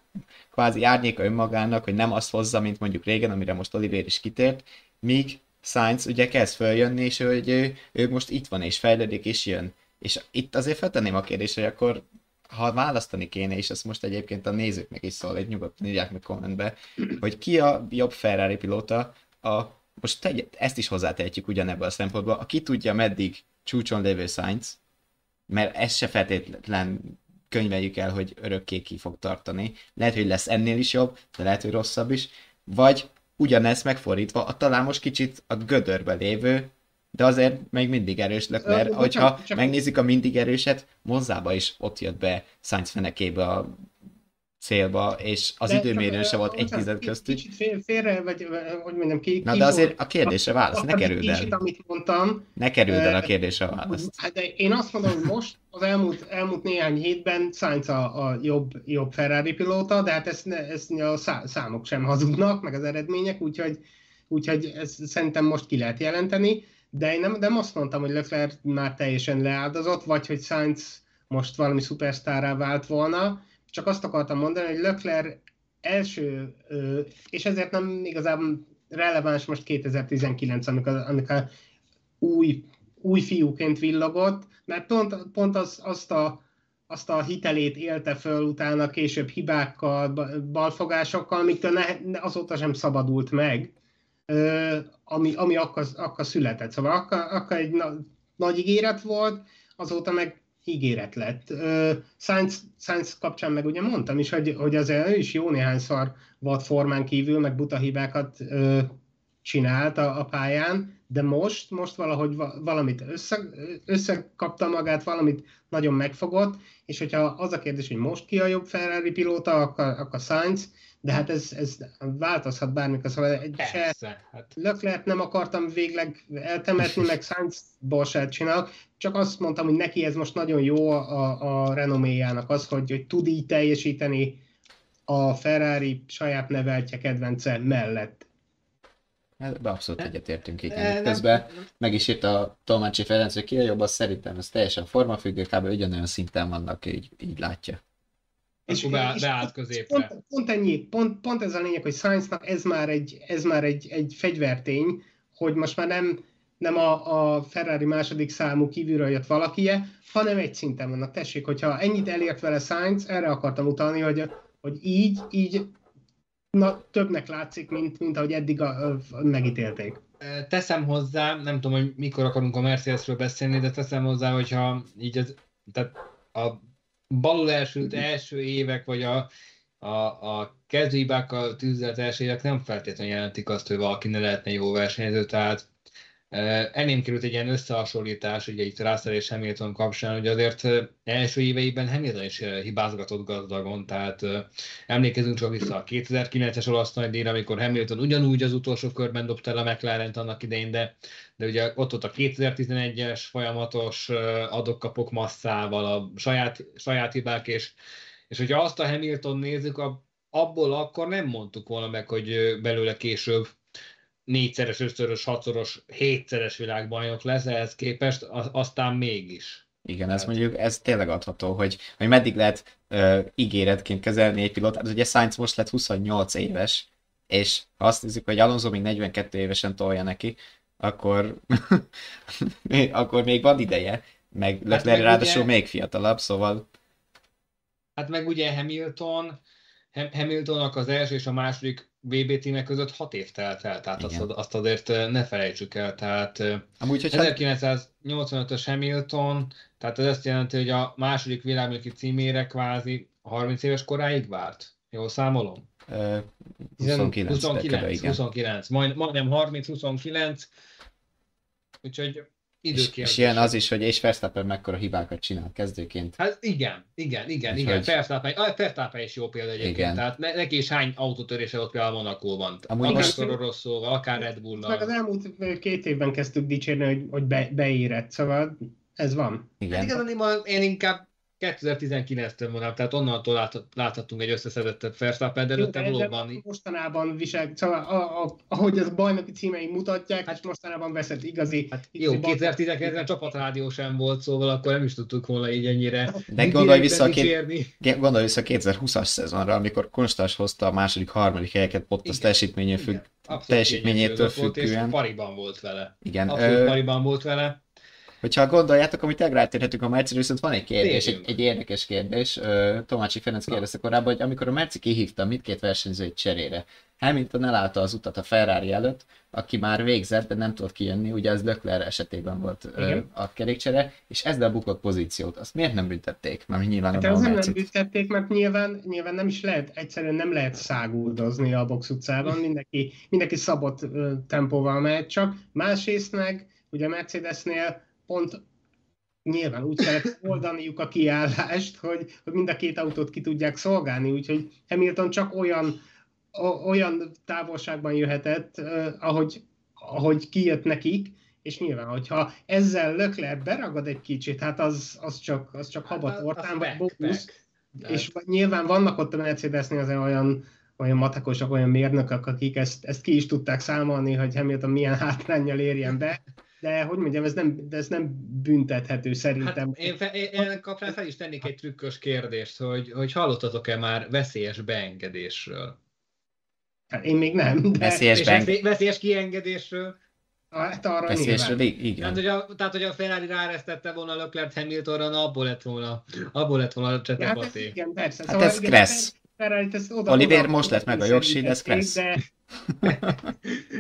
kvázi árnyéka önmagának, hogy nem azt hozza, mint mondjuk régen, amire most Oliver is kitért, míg Sainz ugye kezd följönni, és hogy ő, ő most itt van, és fejlődik, és jön. És itt azért feltenném a kérdést, hogy akkor ha választani kéne, és ezt most egyébként a nézőknek is szól, egy nyugodtan írják meg kommentbe, hogy ki a jobb Ferrari pilóta, a, most tegy, ezt is hozzátehetjük ugyanebben a szempontból, aki tudja meddig csúcson lévő Sainz, mert ez se feltétlen könyveljük el, hogy örökké ki fog tartani. Lehet, hogy lesz ennél is jobb, de lehet, hogy rosszabb is. Vagy ugyanezt megfordítva, a talán most kicsit a gödörbe lévő de azért még mindig erős Leclerc, hogyha csak... megnézzük a mindig erőset, Monzába is ott jött be Sainz fenekébe a célba, és az időmérő se volt egy tized köztük. Kicsit fél, félre, vagy hogy mondjam, ki, Na de azért a kérdésre válasz, ne kerüld el. Kicsit, amit mondtam. Ne kerüld el a kérdésre választ. Hát de én azt mondom, hogy most az elmúlt, elmúlt néhány hétben Sainz a, a jobb, jobb Ferrari pilóta, de hát ezt, ezt a számok sem hazudnak, meg az eredmények, úgyhogy, úgyhogy ezt szerintem most ki lehet jelenteni de én nem, nem azt mondtam, hogy Leclerc már teljesen leáldozott, vagy hogy Sainz most valami szupersztárá vált volna, csak azt akartam mondani, hogy Leclerc első, és ezért nem igazán releváns most 2019, amikor, amikor új, új fiúként villogott, mert pont, pont az, azt, a, azt a hitelét élte föl utána később hibákkal, balfogásokkal, amiktől ne, azóta sem szabadult meg ami, ami akkor, akkor született. Szóval akkor, akkor egy na, nagy ígéret volt, azóta meg ígéret lett. Science, Science kapcsán meg ugye mondtam is, hogy, hogy azért ő is jó néhányszor volt formán kívül, meg buta hibákat csinált a, a pályán, de most, most valahogy valamit össze, összekapta magát, valamit nagyon megfogott, és hogyha az a kérdés, hogy most ki a jobb Ferrari pilóta, akkor, akkor Sainz, de hát ez, ez változhat bármikor, szóval egy Persze, se hát. Nem akartam végleg eltemetni, meg Sainz-ból se csinálok, csak azt mondtam, hogy neki ez most nagyon jó a, a renoméjának az, hogy, hogy tud így teljesíteni a Ferrari saját neveltje kedvence mellett. Hát, be abszolút egyetértünk, igen. Közben meg is írt a Tolmácsi Ferenc, hogy ki a jobb, az szerintem ez teljesen formafüggő, kb. ugyanolyan szinten vannak, így, így látja. És, akkor beáll, beállt középre. Pont, pont ennyi, pont, pont ez a lényeg, hogy Sainznak ez már egy, ez már egy, egy fegyvertény, hogy most már nem, nem a, a Ferrari második számú kívülről jött valakie, hanem egy szinten vannak. Tessék, hogyha ennyit elért vele Sainz, erre akartam utalni, hogy, hogy így, így na, többnek látszik, mint, mint ahogy eddig a, a, megítélték. Teszem hozzá, nem tudom, hogy mikor akarunk a Mercedesről beszélni, de teszem hozzá, hogyha így az, tehát a balul elsült első évek, vagy a, a, a kezdőhibákkal tűzelt első évek nem feltétlenül jelentik azt, hogy valaki ne lehetne jó versenyző, tehát Enném került egy ilyen összehasonlítás, ugye itt Russell és Hamilton kapcsán, hogy azért első éveiben Hamilton is hibázgatott gazdagon, tehát emlékezünk csak vissza a 2009-es olasz nagydíjra, amikor Hamilton ugyanúgy az utolsó körben dobta el a mclaren annak idején, de, de ugye ott ott a 2011-es folyamatos adokkapok masszával, a saját, saját hibák, és, és hogyha azt a Hamilton nézzük, abból akkor nem mondtuk volna meg, hogy belőle később négyszeres, ötszörös, hatszoros, hétszeres világbajnok lesz, ehhez képest aztán mégis. Igen, ez mondjuk, ez tényleg adható, hogy, hogy meddig lehet uh, ígéretként kezelni egy pilotát. Ugye Sainz most lett 28 éves, és ha azt nézzük, hogy Alonso még 42 évesen tolja neki, akkor, akkor még van ideje, meg hát Leclerc ráadásul ugye... még fiatalabb, szóval... Hát meg ugye Hamilton, Hamiltonnak az első és a második VB címek között hat év telt el, tehát azt, azt azért ne felejtsük el. Tehát Amúgy, hogyha... 1985-ös Hamilton, tehát ez azt jelenti, hogy a második világbajnoki címére kvázi 30 éves koráig várt. Jól számolom? Uh, 29. 29, 29. Majd, majdnem 30-29. Úgyhogy és, és ilyen az is, hogy és Verstappen mekkora hibákat csinál kezdőként. Hát igen, igen, igen, és igen. Hogy... Verstappen, a Verstappen is jó példa egyébként. Igen. Tehát neki is hány autótörése ott például Monakóban. Amúgy akár most... Rosszóval, akár Red bull Meg az elmúlt két évben kezdtük dicsérni, hogy, hogy be, beérett, szóval ez van. Igen. Hát igazán én inkább 2019-től mondom, tehát onnantól lát, láthatunk egy összeszedettebb Verstappen, de előtte valóban... Mostanában visel, szóval a, a, ahogy az bajnoki címei mutatják, hát, mostanában veszett igazi... Hát jó, 2019-ben csapatrádió sem volt, szóval akkor nem is tudtuk volna így ennyire De gondolj vissza, a két, gondolj vissza a 2020-as szezonra, amikor Konstans hozta a második, harmadik helyeket Bottas teljesítményétől függ, teljesítményétől függően. És pariban volt vele. Igen. Abszolút ö... pariban volt vele Hogyha gondoljátok, amit rátérhetünk a Merci, viszont van egy kérdés, egy, egy, érdekes kérdés. Tomácsi Ferenc kérdezte korábban, hogy amikor a Merci kihívta mindkét versenyzőt cserére, Hamilton elállta az utat a Ferrari előtt, aki már végzett, de nem tudott kijönni, ugye az Leclerc esetében volt Igen. a kerékcsere, és ezzel bukott pozíciót. Azt miért nem büntették? Mert nyilván hát nem, nem büntették, mert nyilván, nyilván nem is lehet, egyszerűen nem lehet száguldozni a box utcában, mindenki, mindenki szabott tempóval mehet csak. Másrészt meg, ugye a Mercedesnél pont nyilván úgy kellett oldaniuk a kiállást, hogy, hogy mind a két autót ki tudják szolgálni, úgyhogy Hamilton csak olyan, olyan távolságban jöhetett, ahogy, ahogy kijött nekik, és nyilván, hogyha ezzel Lökler beragad egy kicsit, hát az, az csak, az csak habatortán, vagy bókusz, és nyilván vannak ott a Mercedesnél az olyan, olyan matakosak, olyan mérnökök, akik ezt, ezt ki is tudták számolni, hogy Hamilton milyen hátrányjal érjen be, de hogy mondjam, ez nem, de ez nem büntethető szerintem. Hát én, fe, én, én kapcsán fel is tennék egy trükkös kérdést, hogy, hogy hallottatok-e már veszélyes beengedésről? Hát én még nem. De... Veszélyes, beeng... veszélyes kiengedésről? Hát arra Veszélyesről, igen. Tehát, hogy a, tehát, hogy a Ferrari ráresztette volna Leclerc Hamiltonra, na, abból lett volna, abból lett volna a csetepaté. Ja, hát igen, persze. Hát szóval ez kressz. Oliver most lett meg a jogsi, ez kressz. De,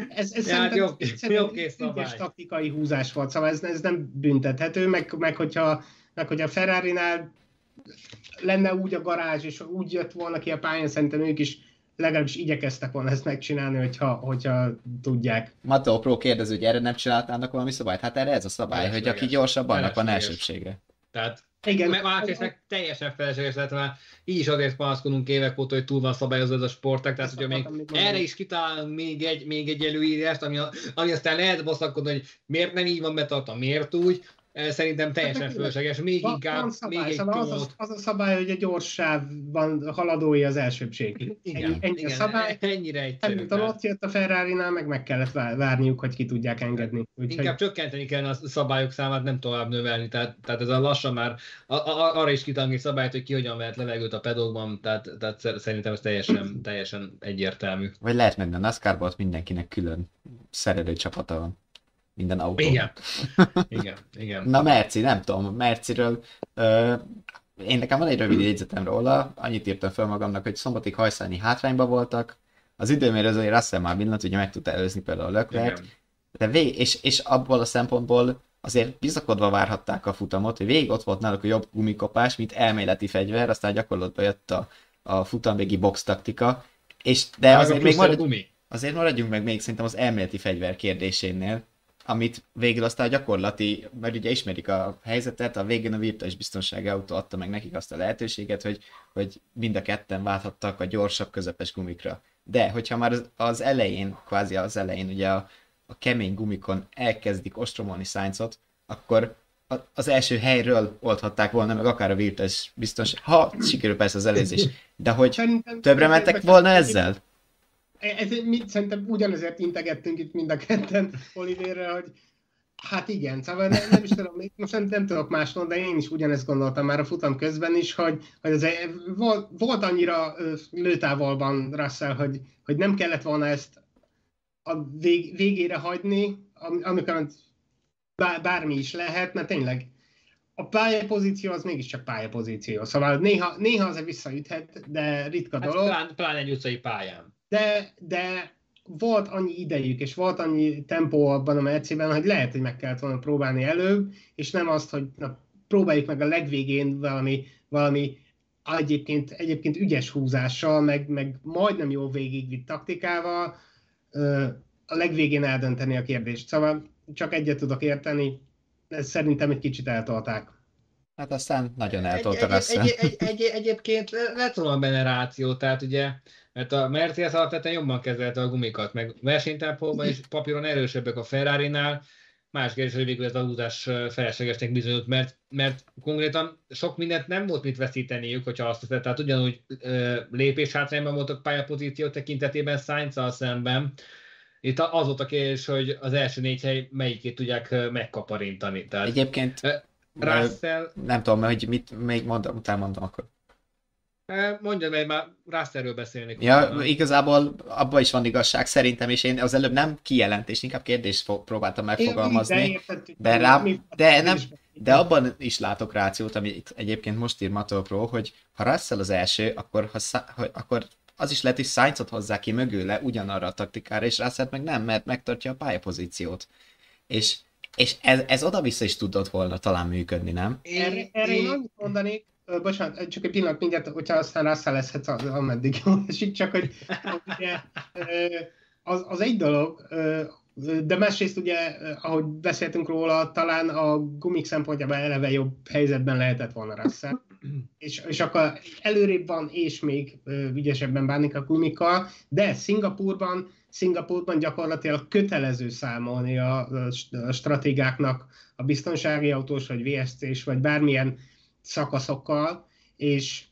ez, ez ja, jó, jó kész taktikai húzás volt, szóval ez, ez nem büntethető, meg, meg, hogyha, meg hogyha a Ferrari-nál lenne úgy a garázs, és úgy jött volna ki a pályán, szerintem ők is legalábbis igyekeztek volna ezt megcsinálni, hogyha, hogyha tudják. Matteo Pro kérdező, hogy erre nem csináltának valami szabályt? Hát erre ez a szabály, Felesleges. hogy aki gyorsabb, annak van elsőbsége. Tehát igen. Másrészt meg teljesen felesleges lett, mert így is azért panaszkodunk évek óta, hogy túl van szabályozva ez a sporták, tehát hogyha még erre is kitalálunk még egy, még egy előírást, ami, ami aztán lehet baszakodni, hogy miért nem így van betartva, miért úgy, szerintem teljesen fölösleges. Még van, inkább, van szabály, még egy szóval az, az, az, a szabály, hogy a gyors sávban haladói az elsőbség. Igen, ennyi, ennyi igen, a szabály. Ennyire egyszerű. Hamilton ott jött a ferrari meg meg kellett várniuk, hogy ki tudják engedni. Úgyhogy... Inkább csökkenteni kell a szabályok számát, nem tovább növelni. Tehát, tehát ez a lassan már a, a, arra is kitangít szabályt, hogy ki hogyan vehet levegőt a pedokban, tehát, tehát szerintem ez teljesen, teljesen egyértelmű. Vagy lehet menni a NASCAR-ba, ott mindenkinek külön szerelő csapata van minden autó. Igen, igen, igen. Na Merci, nem tudom, Merciről ö, én nekem van egy rövid jegyzetem róla, annyit írtam fel magamnak, hogy szombatig hajszálni hátrányba voltak, az időmérőzői Russell már mindent ugye meg tudta előzni például a Leclerc, de vég, és, és abból a szempontból azért bizakodva várhatták a futamot, hogy végig ott volt náluk a jobb gumikopás, mint elméleti fegyver, aztán gyakorlatban jött a, a futamvégi box taktika, és de azért még marad, azért maradjunk meg még szerintem az elméleti fegyver kérdésénél, amit végül aztán a gyakorlati, mert ugye ismerik a helyzetet, a végén a virtuális biztonsági autó adta meg nekik azt a lehetőséget, hogy, hogy mind a ketten válthattak a gyorsabb, közepes gumikra. De, hogyha már az, az elején, kvázi az elején ugye a, a kemény gumikon elkezdik ostromolni Sainzot, akkor az első helyről oldhatták volna meg akár a virtuális biztonság, ha sikerül persze az előzés, de hogy többre mentek volna ezzel? Ez, mi, szerintem ugyanezért integettünk itt mind a ketten Olivérre, hogy Hát igen, szóval nem, nem is tudom, most nem, nem tudok más mondani, de én is ugyanezt gondoltam már a futam közben is, hogy, hogy ez, volt, volt annyira lőtávolban Russell, hogy, hogy nem kellett volna ezt a vég, végére hagyni, amikor bár, bármi is lehet, mert tényleg a pályapozíció az mégiscsak pályapozíció. Szóval néha, néha azért visszaüthet, de ritka hát dolog. Plán, plán egy utcai pályán de, de volt annyi idejük, és volt annyi tempó abban a meccében, hogy lehet, hogy meg kellett volna próbálni előbb, és nem azt, hogy na, próbáljuk meg a legvégén valami, valami egyébként, egyébként ügyes húzással, meg, meg majdnem jó végigvitt taktikával a legvégén eldönteni a kérdést. Szóval csak egyet tudok érteni, ezt szerintem egy kicsit eltolták. Hát aztán nagyon eltolta egy, egy, egy, egy, egy, Egyébként lett volna benne ráció, tehát ugye mert a Mercedes alapvetően jobban kezelte a gumikat, meg versenytempóban is papíron erősebbek a Ferrari-nál, más kérdés, hogy végül ez az utás feleslegesnek bizonyult, mert, mert konkrétan sok mindent nem volt mit veszíteniük, hogyha azt tett. Tehát ugyanúgy lépés hátrányban voltak pályapozíció tekintetében sainz szemben. Itt az volt a kérdés, hogy az első négy hely melyikét tudják megkaparintani. Tehát, Egyébként Russell... Nem tudom, hogy mit még mondom, utána mondom akkor. Mondja meg, már Russellről beszélni. Ja, utána. igazából abban is van igazság szerintem, és én az előbb nem kijelentés, inkább kérdést próbáltam megfogalmazni. De, rá, de, nem, de abban is látok rációt, ami egyébként most ír Mató Pro, hogy ha Russell az első, akkor, ha, akkor az is lehet, hogy Sainzot hozzá ki mögőle ugyanarra a taktikára, és Russell meg nem, mert megtartja a pályapozíciót. És, és ez, ez oda-vissza is tudott volna talán működni, nem? Erre, erre én annyit mondanék, bocsánat, csak egy pillanat mindjárt, hogyha aztán Russell leszhetsz, ameddig esik, csak hogy ugye, az, az egy dolog, de másrészt ugye, ahogy beszéltünk róla, talán a gumik szempontjában eleve jobb helyzetben lehetett volna Russell. És, és akkor előrébb van, és még ügyesebben bánik a gumikkal, de Szingapurban, Szingapurban gyakorlatilag kötelező számolni a, a stratégáknak a biztonsági autós, vagy VSC-s, vagy bármilyen szakaszokkal, és,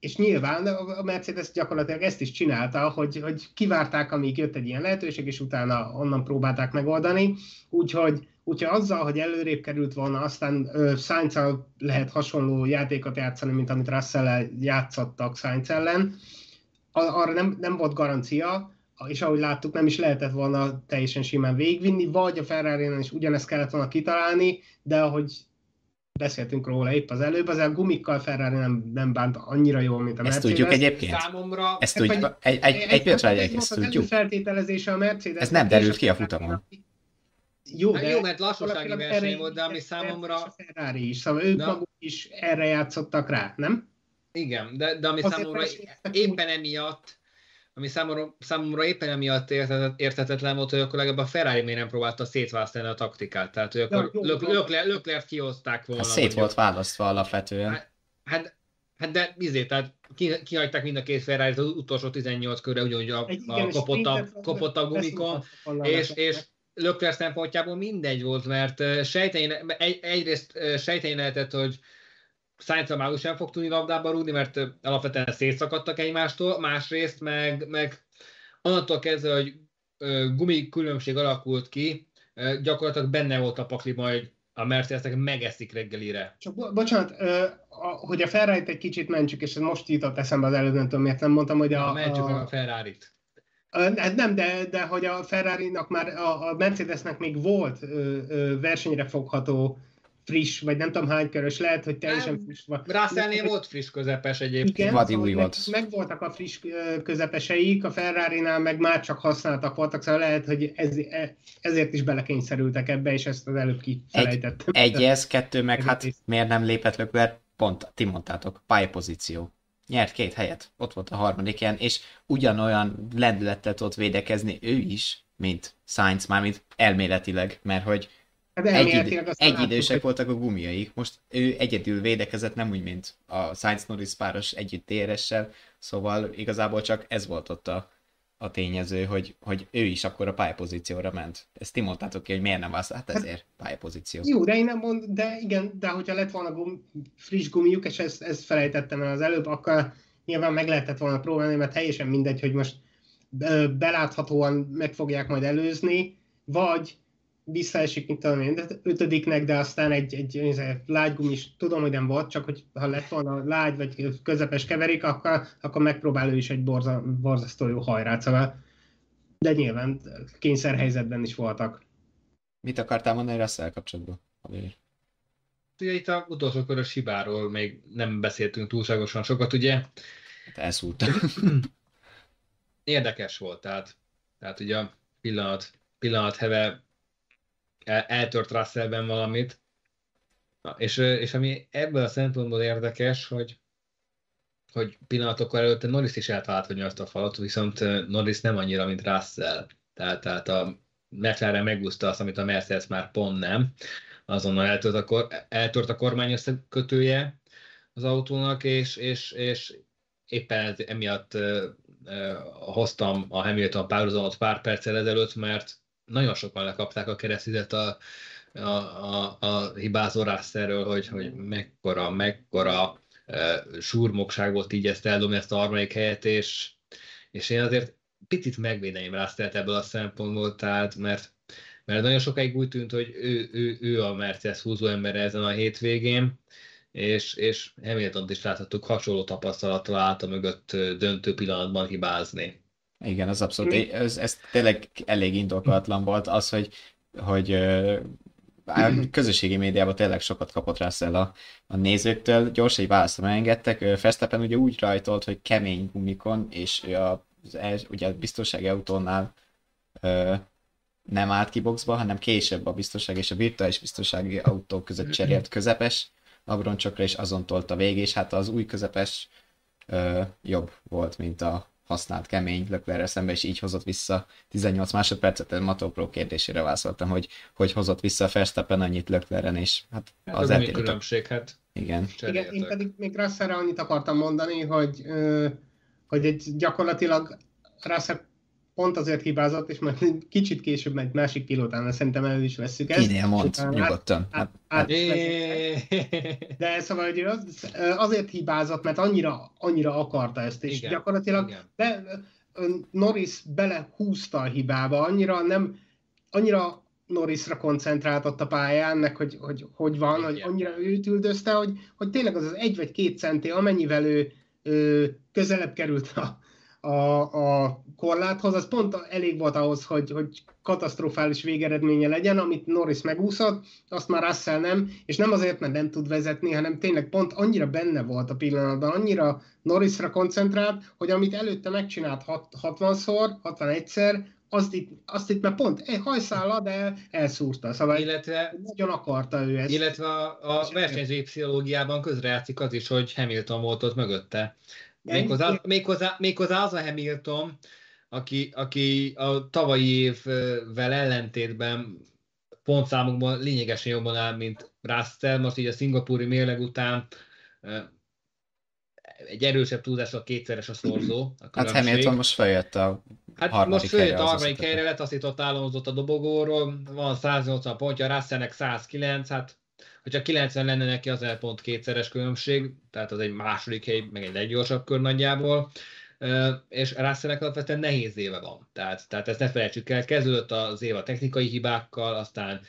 és nyilván a Mercedes gyakorlatilag ezt is csinálta, hogy, hogy kivárták, amíg jött egy ilyen lehetőség, és utána onnan próbálták megoldani, úgyhogy Úgyhogy azzal, hogy előrébb került volna, aztán sainz lehet hasonló játékot játszani, mint amit russell játszottak Sainz ellen, arra nem, nem volt garancia, és ahogy láttuk, nem is lehetett volna teljesen simán végvinni, vagy a ferrari is ugyanezt kellett volna kitalálni, de ahogy beszéltünk róla épp az előbb, az a gumikkal Ferrari nem, nem bánt annyira jól, mint a Mercedes. Ezt tudjuk egyébként? Számomra... Ezt tudjuk, egy, egy, egy, egy pillanatra egy, ezt tudjuk. feltételezése a Mercedes. Ez nem derült ki a futamon. Jó, hát de jó, mert lassúsági verseny volt, de ami számomra... A Ferrari is, szóval ők maguk is erre játszottak rá, nem? Igen, de, de ami Azért számomra éppen emiatt ami számomra, számomra éppen emiatt értetetlen volt, hogy akkor legalább a Ferrari miért nem próbálta szétválasztani a taktikát. Tehát, hogy akkor Löklert kihozták volna. Hát szét volt választva alapvetően. Hát, hát, hát de izé, tehát kihagyták mind a két ferrari az utolsó 18 körre, ugyanúgy a, a, kopott, a, kopott a gumikon, és, és, Lökler szempontjából mindegy volt, mert sejtején, egy, egyrészt sejtején lehetett, hogy Sainz már sem fog tudni labdába rúgni, mert alapvetően szétszakadtak egymástól, másrészt meg, meg onnantól kezdve, hogy gumi különbség alakult ki, gyakorlatilag benne volt a pakli majd a Mercedesnek megeszik reggelire. Csak bo- bocsánat, hogy a ferrari egy kicsit mentsük, és ez most jutott eszembe az tudom miért nem mondtam, hogy a... a mentsük a, a Ferrari-t. Nem, de, de hogy a Ferrari-nak már, a, a Mercedesnek még volt ö, ö, versenyre fogható friss, vagy nem tudom hány körös, lehet, hogy teljesen nem, friss van. Russellnél volt friss közepes egyébként. Igen, Vadi szóval új meg, volt. meg, voltak a friss közepeseik, a Ferrari-nál meg már csak használtak voltak, szóval lehet, hogy ez, e, ezért is belekényszerültek ebbe, és ezt az előbb kifelejtettem. Egy, egy ez, kettő meg, hát miért nem lépett Lökler? Pont, ti mondtátok, pályapozíció nyert két helyet, ott volt a harmadik ilyen, és ugyanolyan lendülettel tudott védekezni ő is, mint Sainz, már mint elméletileg, mert hogy Hát egy, idő, egy idősek voltak a gumiaik. Most ő egyedül védekezett, nem úgy, mint a Sainz Norris páros együtt DRS-sel, szóval igazából csak ez volt ott a, a tényező, hogy, hogy ő is akkor a pályapozícióra ment. Ezt ti mondtátok ki, hogy miért nem választ, hát ezért pályapozíció. Jó, de én nem mond, de igen, de hogyha lett volna gum, friss gumiuk, és ezt, ezt felejtettem el az előbb, akkor nyilván meg lehetett volna próbálni, mert teljesen mindegy, hogy most beláthatóan meg fogják majd előzni, vagy visszaesik, mint tudom én, ötödiknek, de aztán egy, egy, egy lágygum is, tudom, hogy nem volt, csak hogy ha lett volna lágy vagy közepes keverik, akkor, akkor megpróbál ő is egy borza, borzasztó jó hajrát, szóval de nyilván kényszerhelyzetben is voltak. Mit akartál mondani Russell kapcsolatban? Ugye itt a utolsó körös hibáról még nem beszéltünk túlságosan sokat, ugye? Hát elszúrt. Érdekes volt, tehát, tehát ugye a pillanat, pillanat heve el, eltört Russellben valamit, és, és ami ebből a szempontból érdekes, hogy hogy pillanatokkal előtte Norris is eltalált, hogy azt a falat, viszont Norris nem annyira, mint Russell. Tehát, tehát a McLaren megúszta azt, amit a Mercedes már pont nem. Azonnal eltört a, kor, eltört a kormány összekötője az autónak, és, és, és éppen emiatt uh, uh, hoztam a Hamilton párhuzamot pár perccel ezelőtt, mert nagyon sokan lekapták a keresztizet a, a, a, a hibázó Russellről, hogy, hogy mekkora, mekkora uh, súrmokság volt így ezt eldobni ezt a harmadik helyet, és, és én azért picit megvédeném Russellt ebből a szempontból, tehát mert, mert nagyon sokáig úgy tűnt, hogy ő, ő, ő a Mercedes húzó ember ezen a hétvégén, és, és Hamilton-t is láthattuk hasonló tapasztalattal állt a mögött döntő pillanatban hibázni. Igen, az abszolút, ez, ez tényleg elég indokolatlan volt az, hogy, hogy a közösségi médiában tényleg sokat kapott Russell a, a nézőktől, gyorsan egy válaszra engedtek. Fesztepen ugye úgy rajtolt, hogy kemény gumikon, és a, az ugye a biztonsági autónál ö, nem állt ki boxba, hanem később a biztonság és a virtuális biztonsági autó között cserélt közepes abroncsokra, és azon tolta végig, és hát az új közepes ö, jobb volt, mint a használt kemény Leclerre szembe, és így hozott vissza 18 másodpercet, a Mató Pro kérdésére válaszoltam, hogy hogy hozott vissza a Verstappen annyit Leclerren, és hát, hát az, az különbség, hát igen. Igen, én pedig még Russellre annyit akartam mondani, hogy, hogy egy gyakorlatilag Russell pont azért hibázott, és majd kicsit később egy másik pilótán, szerintem el is veszük ezt. Kinél mond, nyugodtan. Át, át, át, de szóval, hogy az, azért hibázott, mert annyira, annyira akarta ezt, és igen, gyakorlatilag igen. Be, Norris belehúzta a hibába, annyira nem, annyira Norrisra koncentrált a pályán, meg hogy, hogy, hogy van, igen. hogy annyira őt üldözte, hogy, hogy tényleg az az egy vagy két centi, amennyivel ő, ő közelebb került a, a, a korláthoz, az pont elég volt ahhoz, hogy, hogy katasztrofális végeredménye legyen, amit Norris megúszott, azt már Russell nem, és nem azért, mert nem tud vezetni, hanem tényleg pont annyira benne volt a pillanatban, annyira Norrisra koncentrált, hogy amit előtte megcsinált 60-szor, 61-szer, azt itt, azt itt mert pont egy hajszála, de elszúrta. Szóval illetve, nagyon akarta ő ezt. Illetve a, a versenyzői pszichológiában közrejátszik az is, hogy Hamilton volt ott mögötte. Méghozzá, méghozzá, méghozzá az a Hamilton, aki, aki a tavalyi évvel ellentétben pontszámokban lényegesen jobban áll, mint Russell. Most így a szingapúri mérleg után egy erősebb túlzás a kétszeres a szorzó. A hát Hamilton most feljött a Hát most följött a harmadik helyre, lett, azt itt ott állomozott a dobogóról, van 180 pontja, Russellnek 109, hát hogyha 90 lenne neki, az el pont kétszeres különbség, tehát az egy második hely, meg egy leggyorsabb kör nagyjából. És Russellnek alapvetően nehéz éve van. Tehát, tehát ezt ne felejtsük el, kezdődött az év a technikai hibákkal, aztán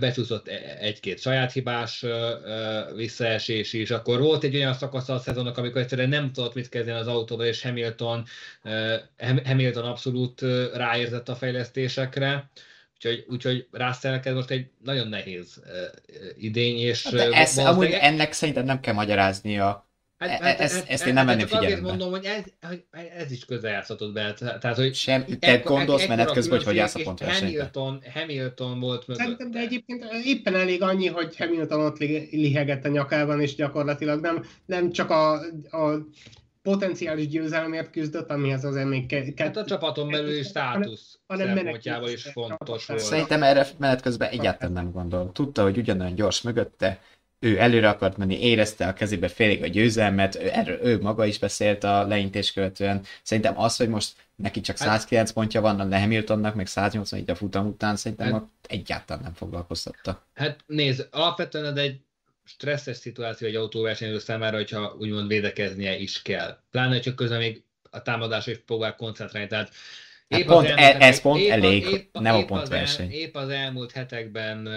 becsúszott e-, egy-két saját hibás visszaesés is, akkor volt egy olyan szakasz a szezonnak, amikor egyszerűen nem tudott mit kezdeni az autóval, és Hamilton, Hamilton abszolút ráérzett a fejlesztésekre, Úgyhogy, úgyhogy Russellnek ez most egy nagyon nehéz idény, és... Hát de ez, amúgy ennek szerintem nem kell magyaráznia Hát, e, hát, ezt, hát, ezt én nem venném figyelembe. Azért mondom, hogy ez, hogy ez is közel játszhatott be. Tehát, hogy Sem, te gondolsz menet közben, hogy hogy állsz a pontversenyben? Hamilton, Hamilton volt mögött. Szerintem, de egyébként éppen elég annyi, hogy Hamilton ott lihegett a nyakában, és gyakorlatilag nem, nem csak a, a potenciális győzelemért küzdött, amihez azért még ke- Hát a csapaton belül státusz hanem szempontjából is fontos volt. Szerintem erre menet közben egyáltalán nem gondol. Tudta, hogy ugyanolyan gyors mögötte, ő előre akart menni, érezte a kezébe félig a győzelmet, ő, erről ő maga is beszélt a leintés követően. Szerintem az, hogy most neki csak 109 hát, pontja van a Hamiltonnak, meg 180 a futam után, szerintem hát, egyáltalán nem foglalkoztatta. Hát nézd, alapvetően ez egy stresszes szituáció egy autóversenyző számára, hogyha úgymond védekeznie is kell. Pláne, csak közben még a támadásra is próbál koncentrálni. Tehát Hát épp pont, elmúlt, ez pont épp, elég, épp, nem épp a pontverseny. Az el, épp az elmúlt hetekben uh,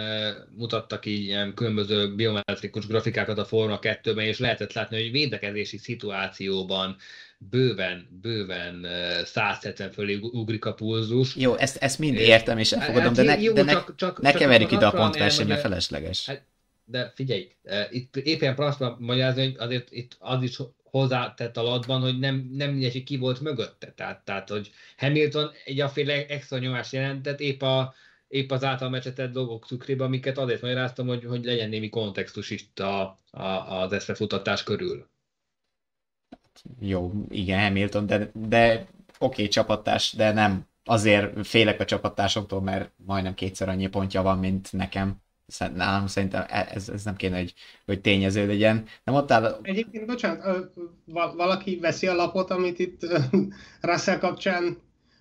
mutattak így ilyen különböző biometrikus grafikákat a Forma 2-ben, és lehetett látni, hogy védekezési szituációban bőven, bőven 170 fölé ugrik a pulzus. Jó, ezt, ezt mind értem, és elfogadom, hát, de ne, jó, de ne, csak, csak, ne csak keverjük ide a pontversenyt, mert felesleges. Hát, de figyelj, itt éppen azt magyarázni, hogy azért itt az is hozzátett alatban, hogy nem, nem mindegy, ki volt mögötte. Tehát, tehát hogy Hamilton egy aféle extra nyomást jelentett, épp, a, épp az által mecsetett dolgok tükrében, amiket azért magyaráztam, hogy, hogy legyen némi kontextus is a, a, az eszrefutatás körül. Jó, igen, Hamilton, de, de oké, okay, csapattás, de nem azért félek a csapattársoktól, mert majdnem kétszer annyi pontja van, mint nekem nálam szerintem e- ez, ez nem kéne, hogy, hogy tényező legyen. Nem ott áll... Egyébként, bocsánat, valaki veszi a lapot, amit itt Russell kapcsán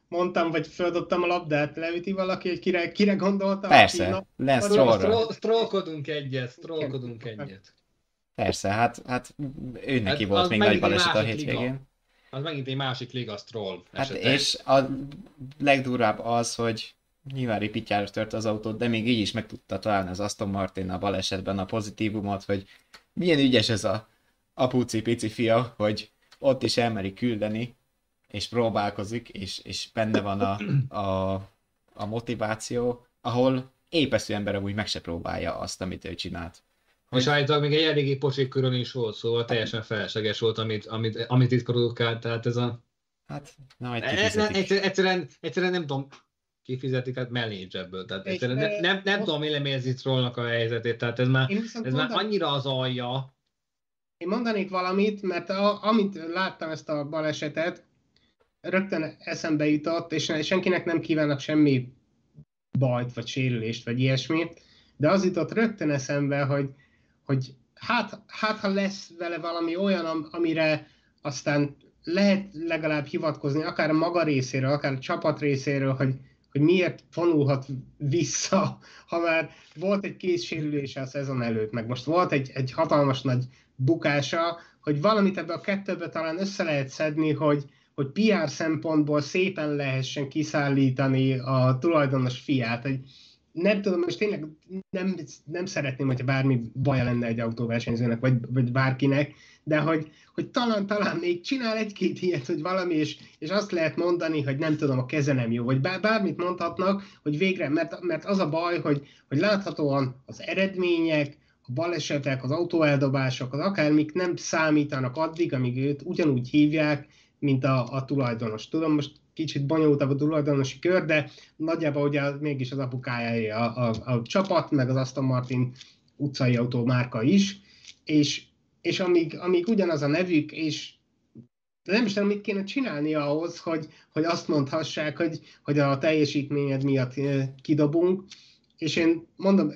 mondtam, vagy földobtam a labdát, leüti valaki, hogy kire, kire gondolta? Persze, lesz Strollra. Strollkodunk egyet, strollkodunk egyet. Persze, hát, hát ő neki hát, volt még nagy baleset a hétvégén. Az megint egy másik liga Stroll hát És a legdurvább az, hogy nyilván ripityára tört az autót, de még így is meg tudta találni az Aston Martin a balesetben a pozitívumot, hogy milyen ügyes ez a apuci pici fia, hogy ott is elmeri küldeni, és próbálkozik, és, és benne van a, a, a motiváció, ahol épeszű ember amúgy meg se próbálja azt, amit ő csinált. Hogy... És állítólag még egy eléggé pocsik körön is volt, szóval teljesen felesleges volt, amit, amit, amit itt produkált, tehát ez a... Hát, na, majd egyszerűen, egyszerűen, egyszerűen nem tudom, kifizetik, hát mellé zsebből. Tehát egyszerűen nem, nem, nem tudom élemézni trollnak a helyzetét, tehát ez már, ez már annyira az alja. Én mondanék valamit, mert a, amit láttam ezt a balesetet, rögtön eszembe jutott, és senkinek nem kívánok semmi bajt, vagy sérülést, vagy ilyesmi, de az jutott rögtön eszembe, hogy, hogy hát, hát ha lesz vele valami olyan, amire aztán lehet legalább hivatkozni, akár maga részéről, akár a csapat részéről, hogy hogy miért vonulhat vissza, ha már volt egy készsérülése a szezon előtt, meg most volt egy, egy hatalmas nagy bukása, hogy valamit ebbe a kettőbe talán össze lehet szedni, hogy, hogy PR szempontból szépen lehessen kiszállítani a tulajdonos fiát. Hogy nem tudom, most tényleg nem, nem szeretném, hogyha bármi baja lenne egy autóversenyzőnek, vagy, vagy bárkinek, de hogy, hogy talán, talán még csinál egy-két ilyet, hogy valami, és, és azt lehet mondani, hogy nem tudom, a keze nem jó, vagy bár, bármit mondhatnak, hogy végre, mert, mert az a baj, hogy, hogy láthatóan az eredmények, a balesetek, az autóeldobások, az akármik nem számítanak addig, amíg őt ugyanúgy hívják, mint a, a tulajdonos. Tudom, most kicsit bonyolultabb a tulajdonosi kör, de nagyjából ugye mégis az apukája a, a, a csapat, meg az Aston Martin utcai autó márka is, és, és amíg, amíg ugyanaz a nevük, és de nem is tudom, mit kéne csinálni ahhoz, hogy, hogy azt mondhassák, hogy, hogy a teljesítményed miatt kidobunk, és én mondom,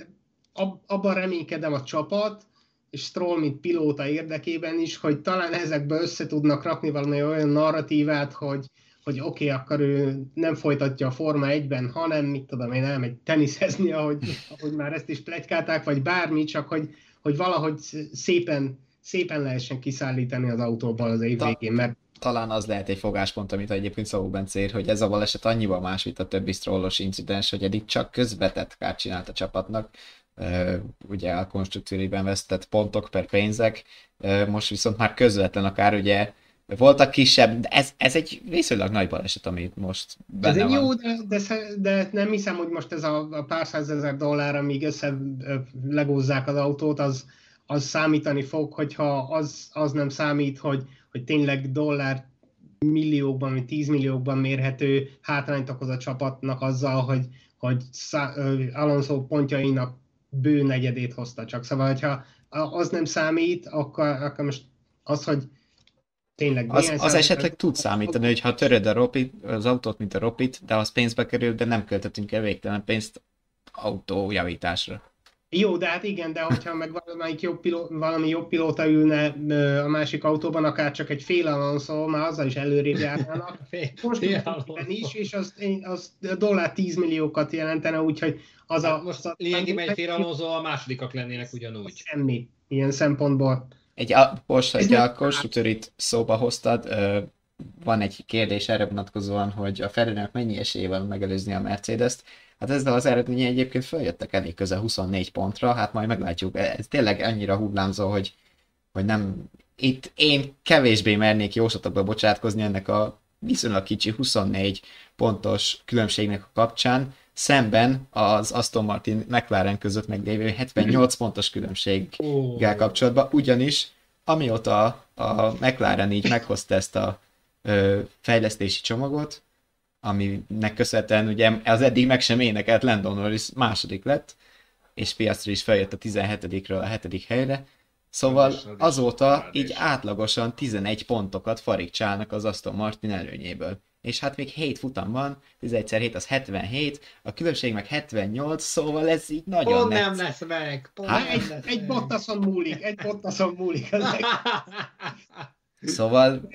ab, abban reménykedem a csapat, és Stroll, mint pilóta érdekében is, hogy talán ezekbe össze tudnak rakni valami olyan narratívát, hogy, hogy oké, okay, akkor ő nem folytatja a Forma 1-ben, hanem, mit tudom én, elmegy teniszezni, ahogy, ahogy már ezt is plegykálták, vagy bármi, csak hogy, hogy valahogy szépen, szépen lehessen kiszállítani az autóból az év végén, mert talán az lehet egy fogáspont, amit egyébként Szabó Bence ér, hogy ez a baleset annyiban más, mint a többi strollos incidens, hogy eddig csak közvetett kárt csinált a csapatnak, ugye a konstruktúriben vesztett pontok per pénzek, most viszont már közvetlen akár ugye voltak kisebb, de ez, ez egy viszonylag nagy baleset, amit most benne ez van. jó, de, de, de, nem hiszem, hogy most ez a, a pár százezer dollár, amíg össze legózzák az autót, az, az számítani fog, hogyha az, az nem számít, hogy, hogy tényleg dollár milliókban, vagy tízmilliókban mérhető hátrányt okoz a csapatnak azzal, hogy, hogy Alonso pontjainak bő negyedét hozta csak. Szóval, hogyha az nem számít, akkor, akkor most az, hogy tényleg... Az, az esetleg tud számítani, hogy ha töröd a ropit, az autót, mint a ropit, de az pénzbe kerül, de nem költöttünk el végtelen pénzt autójavításra. Jó, de hát igen, de hogyha meg valamelyik jobb piló, valami jobb pilóta ülne a másik autóban, akár csak egy fél Alonso, már azzal is előrébb járnának. Most is, és az, az dollár 10 milliókat jelentene, úgyhogy az hát a... Most a lényegében egy fél Alonso a másodikak lennének ugyanúgy. Semmi, ilyen szempontból. Egy, a, most, hogy a konstruktőrit szóba hoztad, van egy kérdés erre vonatkozóan, hogy a Ferrari-nek mennyi esélye van megelőzni a Mercedes-t. Hát ezzel az eredménye egyébként följöttek elég közel 24 pontra, hát majd meglátjuk. Ez tényleg annyira hullámzó, hogy, hogy nem... Itt én kevésbé mernék jóslatokba bocsátkozni ennek a viszonylag kicsi 24 pontos különbségnek a kapcsán, szemben az Aston Martin McLaren között meglévő 78 pontos különbséggel kapcsolatban, ugyanis amióta a McLaren így meghozta ezt a ö, fejlesztési csomagot, aminek köszönhetően ugye az eddig meg sem énekelt Landon Norris második lett, és piacra is feljött a 17-ről a 7. helyre, Szóval azóta így átlagosan 11 pontokat farigcsálnak az Aston Martin előnyéből. És hát még 7 futam van, 11 7 az 77, a különbség meg 78, szóval ez így nagyon Pont nem lesz meg. Pont hát, egy, lesz egy bottason múlik, egy bottason múlik. szóval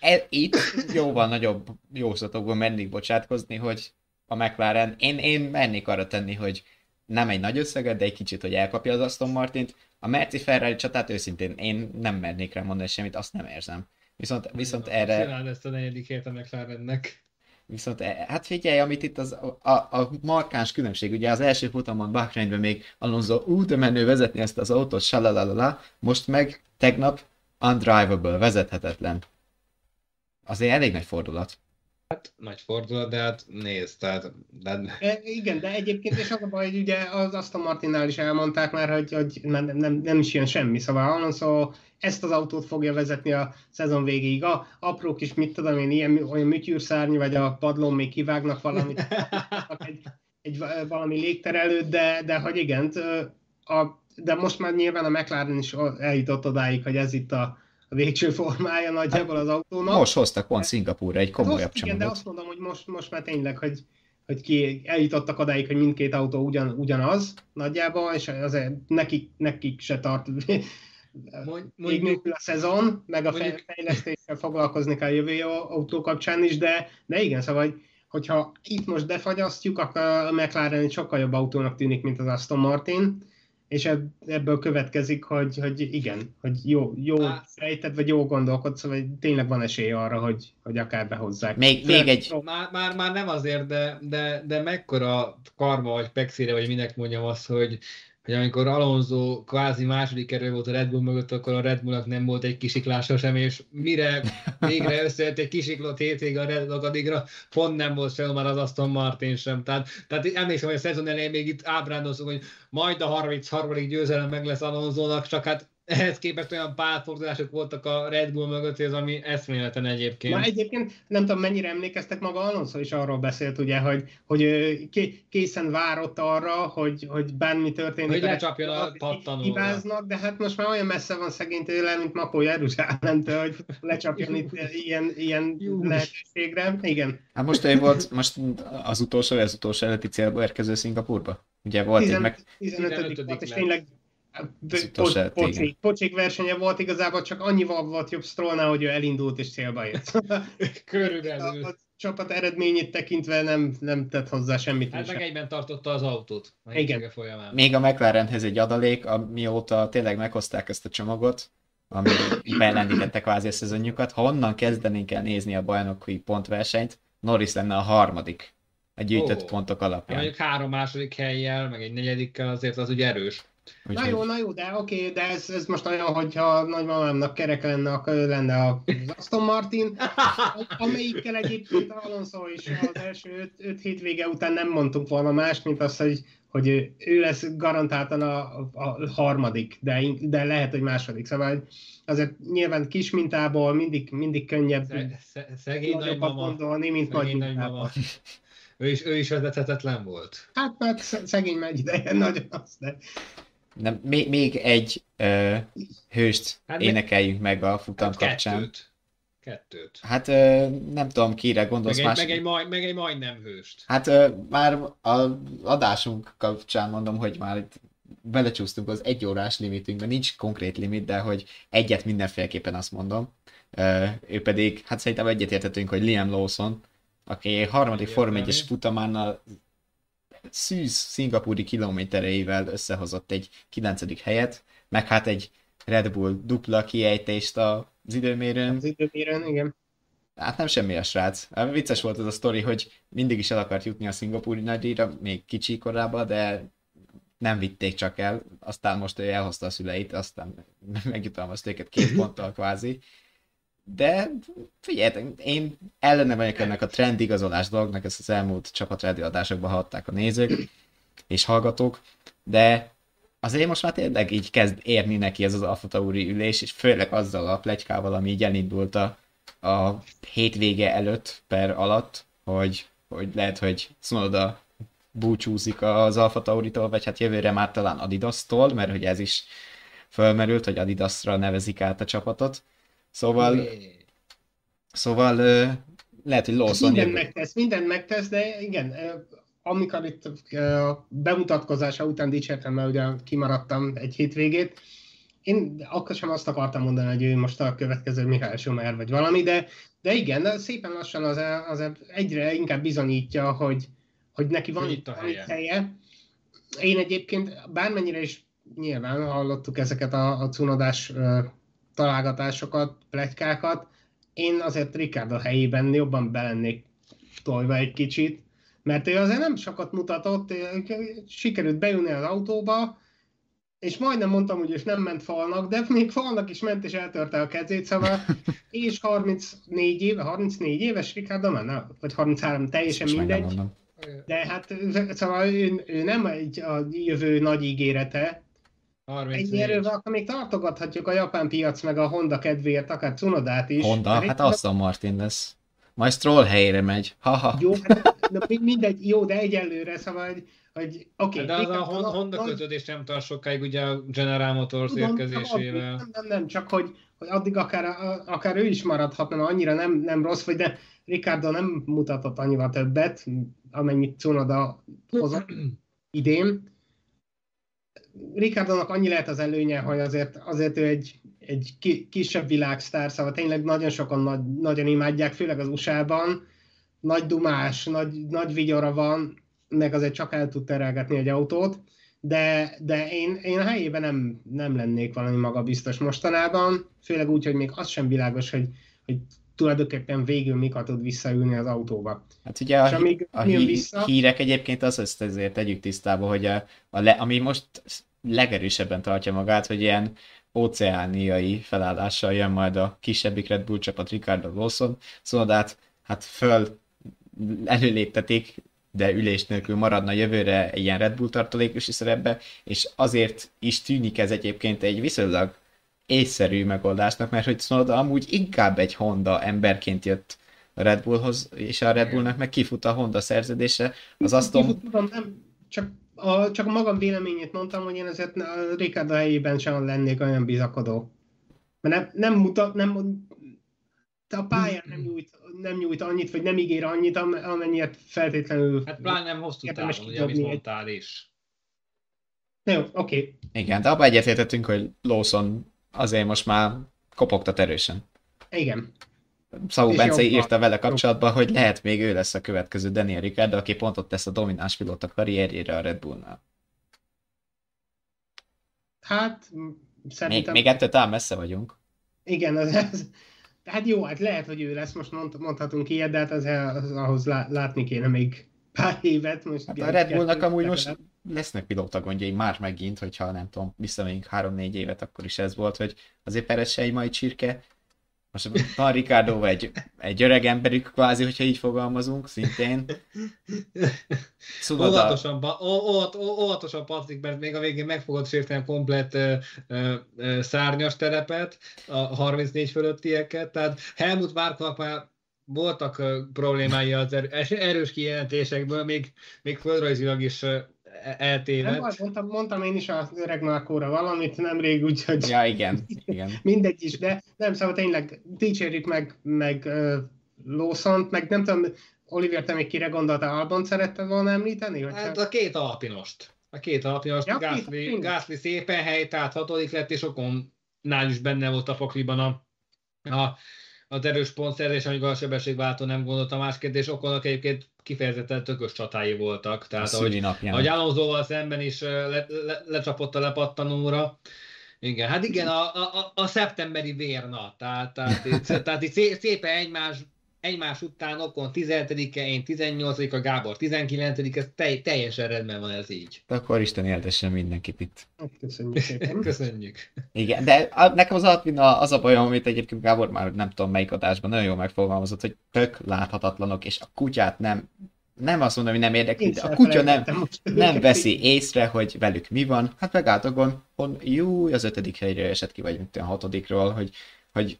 e, itt jóval nagyobb jóslatokban mennék bocsátkozni, hogy a McLaren, én, én mennék arra tenni, hogy nem egy nagy összeget, de egy kicsit, hogy elkapja az Aston Martint. A Merci Ferrari csatát őszintén én nem mernék rá mondani semmit, azt nem érzem. Viszont, viszont erre... Csináld ezt a negyedikért a McLarennek. Viszont e, hát figyelj, amit itt az, a, a markáns különbség, ugye az első futamon Bahreinben még Alonso ú, de menő vezetni ezt az autót, salalala, most meg tegnap undrivable, vezethetetlen. Azért elég nagy fordulat. Hát nagy fordulat, de hát nézd, tehát... De... E, igen, de egyébként és az a baj, hogy ugye az Aston Martinnál is elmondták már, hogy, hogy nem, nem, nem is jön semmi, szóval Alonso ezt az autót fogja vezetni a szezon végéig. A apró kis, mit tudom én, ilyen olyan műtyűrszárny, vagy a padlón még kivágnak valamit, egy, egy, valami légterelőt, de, de hogy igen, a, de most már nyilván a McLaren is eljutott odáig, hogy ez itt a, a végső formája nagyjából az autónak. Most hoztak pont Szingapúrra egy komolyabb most, csomagot. Igen, de azt mondom, hogy most, most már tényleg, hogy, hogy ki eljutottak odáig, hogy mindkét autó ugyan, ugyanaz nagyjából, és azért nekik, nekik se tart még nélkül a szezon, meg a mondjuk... fejlesztéssel foglalkozni kell a jövő autó kapcsán is, de, de igen, szóval, hogyha itt most befagyasztjuk, akkor a McLaren egy sokkal jobb autónak tűnik, mint az Aston Martin, és ebből következik, hogy, hogy igen, hogy jó, jó fejted, vagy jó gondolkodsz, vagy tényleg van esély arra, hogy, hogy akár behozzák. Még, még egy... Már, már, már nem azért, de, de, de mekkora karma, vagy pexire, vagy minek mondjam azt, hogy hogy amikor Alonso kvázi második erő volt a Red Bull mögött, akkor a Red Bullnak nem volt egy kisiklása sem, és mire végre összejött egy kisiklott hétvég a Red Bull, addigra pont nem volt sem már az Aston Martin sem. Tehát, tehát emlékszem, hogy a szezon elején még itt ábrándozunk, hogy majd a 33. győzelem meg lesz Alonso-nak, csak hát ehhez képest olyan párfordulások voltak a Red Bull mögött, ez ami eszméleten egyébként. Ma egyébként nem tudom, mennyire emlékeztek maga Alonso is arról beszélt, ugye, hogy, hogy készen várott arra, hogy, hogy bármi történik. Hogy lecsapjon a pattanóra. Hibáznak, de hát most már olyan messze van szegény tőle, mint Makó Jeruzsálemtől, hogy lecsapjon itt ilyen, ilyen lehetőségre. Igen. Hát most egy volt, most az utolsó, az utolsó előtti célba érkező Szingapurba? Ugye volt 15, egy meg... 15. 15. és tényleg Pocsék, pocsék versenye volt, igazából csak annyival volt jobb Strollnál, hogy ő elindult és célba ért. Körülbelül. A, a csapat eredményét tekintve nem, nem tett hozzá semmit. Hát meg egyben tartotta az autót a Igen. folyamán. Még a McLarenhez egy adalék, amióta tényleg meghozták ezt a csomagot, ami beellendítette kvázi a szezonjukat. Ha onnan kezdenénk el nézni a bajnoki pontversenyt, Norris lenne a harmadik a gyűjtött oh. pontok alapján. Mondjuk három második helyjel, meg egy negyedikkel azért az ugye erős. Úgy na jó, na jó, de oké, okay, de ez, ez most olyan, hogyha nagymamámnak kerek lenne, akkor ő lenne az Aston Martin, amelyikkel egyébként Alonso is az első öt, öt hétvége után nem mondtunk volna más, mint azt, hogy, hogy ő lesz garantáltan a, a harmadik, de, de lehet, hogy második. Szóval azért nyilván kis mintából mindig, mindig könnyebb Sze, szegény nagymama, gondolni, mint nagy nagymama. Ő is, ő is vezethetetlen volt. Hát mert szegény megy ideje, nagyon az, de nem, még, még egy ö, hőst hát énekeljünk meg a futam hát kapcsán. Kettőt. Kettőt. Hát ö, nem tudom, kire gondolsz meg egy, más. Meg egy, majd, meg egy majdnem hőst. Hát ö, már az adásunk kapcsán mondom, hogy már itt belecsúsztunk az egy órás limitünkbe, nincs konkrét limit, de hogy egyet mindenféleképpen azt mondom. Ö, ő pedig, hát szerintem egyetértetünk, hogy Liam Lawson, aki harmadik Form 1-es futamánnal szűz szingapúri kilométereivel összehozott egy kilencedik helyet, meg hát egy Red Bull dupla kiejtést az időmérőn. Az időmérőn, igen. Hát nem semmi a srác. Vicces volt az a sztori, hogy mindig is el akart jutni a szingapúri nagydíjra, még kicsi korában, de nem vitték csak el, aztán most ő elhozta a szüleit, aztán megjutalmazta őket két ponttal kvázi, de figyeljetek, én ellene vagyok ennek a trend igazolás dolognak, ezt az elmúlt csapatrádió adásokban hallották a nézők és hallgatók, de azért most már tényleg így kezd érni neki ez az Alfa Tauri ülés, és főleg azzal a plegykával, ami így elindult a, a hétvége előtt per alatt, hogy, hogy lehet, hogy Szonoda búcsúzik az Alfa Tauritól, vagy hát jövőre már talán Adidas-tól, mert hogy ez is fölmerült, hogy Adidasra nevezik át a csapatot. Szóval, szóval lehet, hogy Lawson... Minden megtesz, minden megtesz, de igen, amikor itt a bemutatkozása után dicsértem, mert ugye kimaradtam egy hétvégét, én akkor sem azt akartam mondani, hogy ő most a következő Mihály Schumer vagy valami, de, de igen, de szépen lassan az, az egyre inkább bizonyítja, hogy, hogy neki van itt a helye. helye. Én egyébként bármennyire is nyilván hallottuk ezeket a, a cunodás találgatásokat, plegykákat, én azért Ricardo helyében jobban belennék tolva egy kicsit, mert ő azért nem sokat mutatott, sikerült bejönni az autóba, és majdnem mondtam, hogy és nem ment falnak, de még falnak is ment, és eltörte a kezét, szóval, és 34 éve, 34 éves Ricardo, már vagy 33, teljesen Most mindegy. De hát szóval ő, ő nem egy a jövő nagy ígérete, Ennyi erővel akkor még tartogathatjuk a japán piac meg a Honda kedvéért, akár Cunodát is. Honda? Hát Aston Martin lesz. Majd Stroll helyére megy. Ha-ha. Jó, hát, de mindegy, jó, de egyelőre, szóval, hogy, hogy oké. Okay, de az a Honda nagy... kötődés nem tart sokáig ugye a General Motors tudom, érkezésével. Nem, nem, nem, csak hogy, hogy addig akár, akár ő is maradhatna, annyira nem, nem rossz, vagy de Ricardo nem mutatott annyira többet, amennyit Cunoda hozott idén Ricardonak annyi lehet az előnye, hogy azért, azért ő egy, egy kisebb világsztár, szóval tényleg nagyon sokan nagy, nagyon imádják, főleg az USA-ban. Nagy dumás, nagy, nagy vigyora van, meg azért csak el tud terelgetni egy autót, de, de én, én a helyében nem, nem lennék valami magabiztos mostanában, főleg úgy, hogy még az sem világos, hogy, hogy tulajdonképpen végül mikor tud visszaülni az autóba. Hát ugye a, amíg a hí- vissza... hírek egyébként az ezt ezért tegyük tisztába, hogy a, a le, ami most legerősebben tartja magát, hogy ilyen óceániai felállással jön majd a kisebbik Red Bull csapat Ricardo Lawson, szóval hát, hát föl előléptetik, de ülés nélkül maradna jövőre egy ilyen Red Bull tartalékosi szerepbe, és azért is tűnik ez egyébként egy viszonylag észszerű megoldásnak, mert hogy Sonoda amúgy inkább egy Honda emberként jött a Red Bullhoz, és a Red Bullnak meg kifut a Honda szerződése. Az Aston... Tudom, nem, csak a, csak a magam véleményét mondtam, hogy én azért a Ricardo helyében sem lennék olyan bizakodó. Mert nem, nem mutat, nem, a pályán nem nyújt, nem nyújt annyit, vagy nem ígér annyit, amennyit feltétlenül... Hát pláne nem hosszú távon, ugye, amit mondtál is. Jó, oké. Okay. Igen, de abban egyetértettünk, hogy Lawson azért most már kopogtat erősen. Igen. Szau Bence írta vele kapcsolatban, hogy lehet még ő lesz a következő Daniel Ricciardo, aki pont ott tesz a domináns pilóta karrierjére a Red Bullnál. Hát, szerintem... Még, még ettől talán messze vagyunk. Igen, az, az, hát jó, hát lehet, hogy ő lesz, most mond, mondhatunk ilyet, de hát az, az, ahhoz látni kéne még pár évet. Most hát a Red Bullnak amúgy most lesznek pilóta gondjai már megint, hogyha nem tudom, visszamegyünk három-négy évet, akkor is ez volt, hogy azért Perez se egy mai csirke, most van Ricardo egy, egy öreg emberük kvázi, hogyha így fogalmazunk, szintén. Szóval óvatosan, óvat, óvatosan Patrik, mert még a végén meg fogod sérteni komplett ö, ö, ö, szárnyas terepet, a 34 fölöttieket, tehát Helmut Márknak már voltak problémái az erős kijelentésekből, még, még földrajzilag is eltévedt. Nem, mondtam, mondtam én is a öreg Márkóra valamit nemrég, úgyhogy... Ja, igen, igen. mindegy is, de nem, szóval tényleg dicsérjük meg, meg uh, Lawson-t, meg nem tudom, Oliver, te még kire gondoltál, Albon szeretted volna említeni? Vagy hát a két alpinost. A két alpinost, ja, Gászli, Gászli szépen hely, tehát hatodik lett, és Okonnál is benne volt a fakliban a, a az erős pontszerzés, amikor a sebességváltó nem gondolta más kérdés, Okonnak egyébként kifejezetten tökös csatái voltak. Tehát a ahogy, ahogy szemben is le, le, lecsapott a lepattanóra. Igen, hát igen, a, a, a szeptemberi vérna, tehát, tehát, itt, tehát itt szépen egymás egymás után Okon 17-e, én 18 a Gábor 19 ez te, teljesen rendben van ez így. De akkor Isten éltessen mindenkit itt. Hát, köszönjük szépen. Köszönjük. Igen, de a, nekem az Alpin az a bajom, amit egyébként Gábor már nem tudom melyik adásban nagyon jól megfogalmazott, hogy tök láthatatlanok, és a kutyát nem nem azt mondom, hogy nem érdekli, de a kutya nem, nem veszi észre, hogy velük mi van. Hát megállt hon, jó, az ötödik helyre esett ki, vagy a hatodikról, hogy, hogy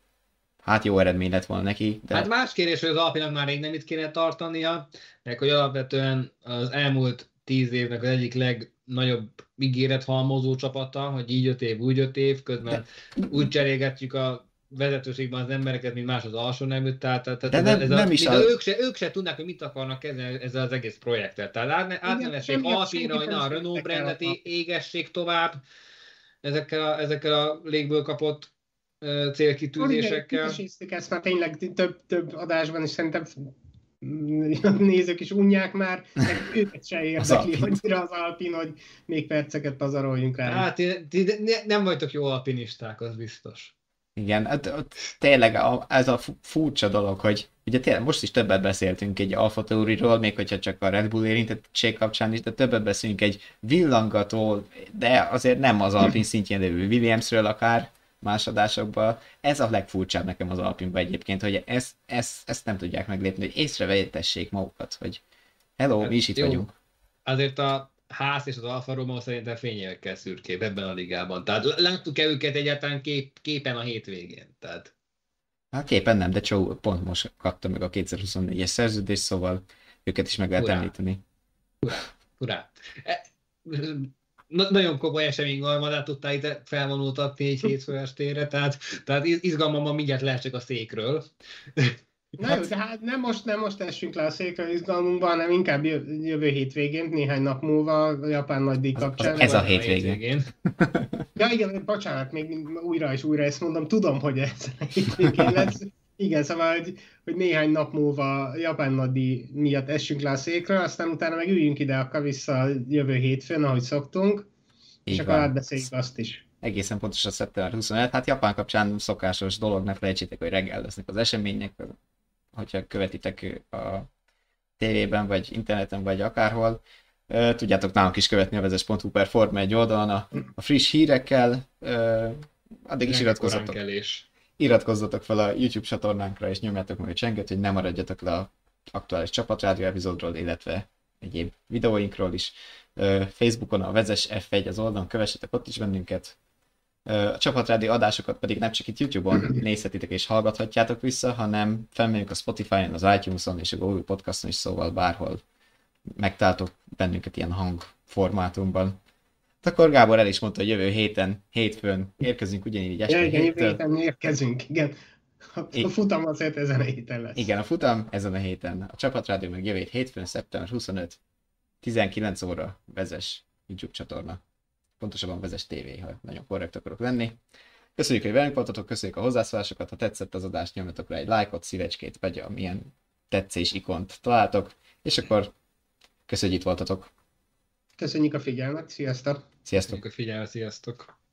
hát jó eredmény lett volna neki. De... Hát más kérdés, hogy az Alpinak már rég nem itt kéne tartania, meg hogy alapvetően az elmúlt tíz évnek az egyik legnagyobb ígéret halmozó csapata, hogy így öt év, úgy öt év, közben de... úgy cserégetjük a vezetőségben az embereket, mint más az alsó nemű, tehát, tehát de nem, ez nem a, is az... ők, se, ők se tudnák, hogy mit akarnak kezdeni ezzel az egész projekttel. Tehát átnevessék Alpinra, hogy a Renault brandet égessék tovább ezekkel a, ezekkel a légből kapott célkitűzésekkel. Igen, ezt már tényleg több, több adásban is szerintem nézők is unják már, meg őket se érdekli annyira az Alpin, hogy még perceket pazaroljunk rá. Hát ti nem vagytok jó alpinisták, az biztos. Igen, hát, tényleg ez a furcsa dolog, hogy ugye tényleg most is többet beszéltünk egy Alfa Tauriról, még hogyha csak a Red Bull érintettség kapcsán is, de többet beszélünk egy villangató, de azért nem az Alpin szintjén lévő Williamsről akár, más adásokban. Ez a legfurcsább nekem az Alpinban egyébként, hogy ezt, ezt, ezt nem tudják meglépni, hogy észrevegyetessék magukat, hogy hello, hát, mi is itt jó. vagyunk. Azért a ház és az Alfa Romeo szerintem fényévekkel szürkébb ebben a ligában. Tehát láttuk-e őket egyáltalán kép, képen a hétvégén? Tehát... Hát képen nem, de Csó pont most kapta meg a 2024-es szerződést, szóval őket is meg lehet Urá. említeni. Urá. Urá. E, na- nagyon komoly esemény harmadát tudtál itt felvonultatni egy hétfő estére, tehát, tehát izgalmam mindjárt leesek a székről. Na jó, de hát nem most, nem most essünk le a székről izgalmunkban, hanem inkább jövő hétvégén, néhány nap múlva a japán nagydíj kapcsán. Ez a hétvégén. Ja igen, bocsánat, még újra és újra ezt mondom, tudom, hogy ez a hétvégén lesz. Igen, szóval, hogy, hogy néhány nap múlva a japán nagydíj miatt essünk le a székről, aztán utána meg üljünk ide akkor vissza jövő hétfőn, ahogy szoktunk, Így és van. akkor átbeszéljük azt is. Egészen pontosan szeptember 25. Hát Japán kapcsán szokásos dolog, ne felejtsétek, hogy reggel lesznek az események, hogyha követitek a tévében, vagy interneten, vagy akárhol. Tudjátok nálunk is követni a vezes.hu per Forma egy oldalon a, a friss hírekkel. Addig is iratkozzatok. Iratkozzatok fel a YouTube csatornánkra, és nyomjátok meg a csenget, hogy ne maradjatok le a aktuális csapatrádió epizódról, illetve egyéb videóinkról is. Facebookon a Vezes F1 az oldalon, kövessetek ott is bennünket, a csapatrádi adásokat pedig nem csak itt YouTube-on nézhetitek és hallgathatjátok vissza, hanem felmegyünk a Spotify-on, az iTunes-on és a Google Podcast-on is, szóval bárhol megtaláltok bennünket ilyen hangformátumban. Hát akkor Gábor el is mondta, hogy jövő héten, hétfőn érkezünk ugyanígy este jövő héten érkezünk, igen. A futam azért ezen a héten lesz. Igen, a futam ezen a héten. A csapatrádió meg jövő hétfőn, szeptember 25, 19 óra vezes YouTube csatorna. pontosabban Vezes TV, ha nagyon korrekt akarok lenni. Köszönjük, hogy velünk voltatok, köszönjük a hozzászólásokat, ha tetszett az adás, nyomjatok rá egy lájkot, szívecskét, vagy amilyen tetszés ikont találtok, és akkor köszönjük, itt voltatok. Köszönjük a figyelmet, sziasztok! Sziasztok! Köszönjük a figyelmet, sziasztok!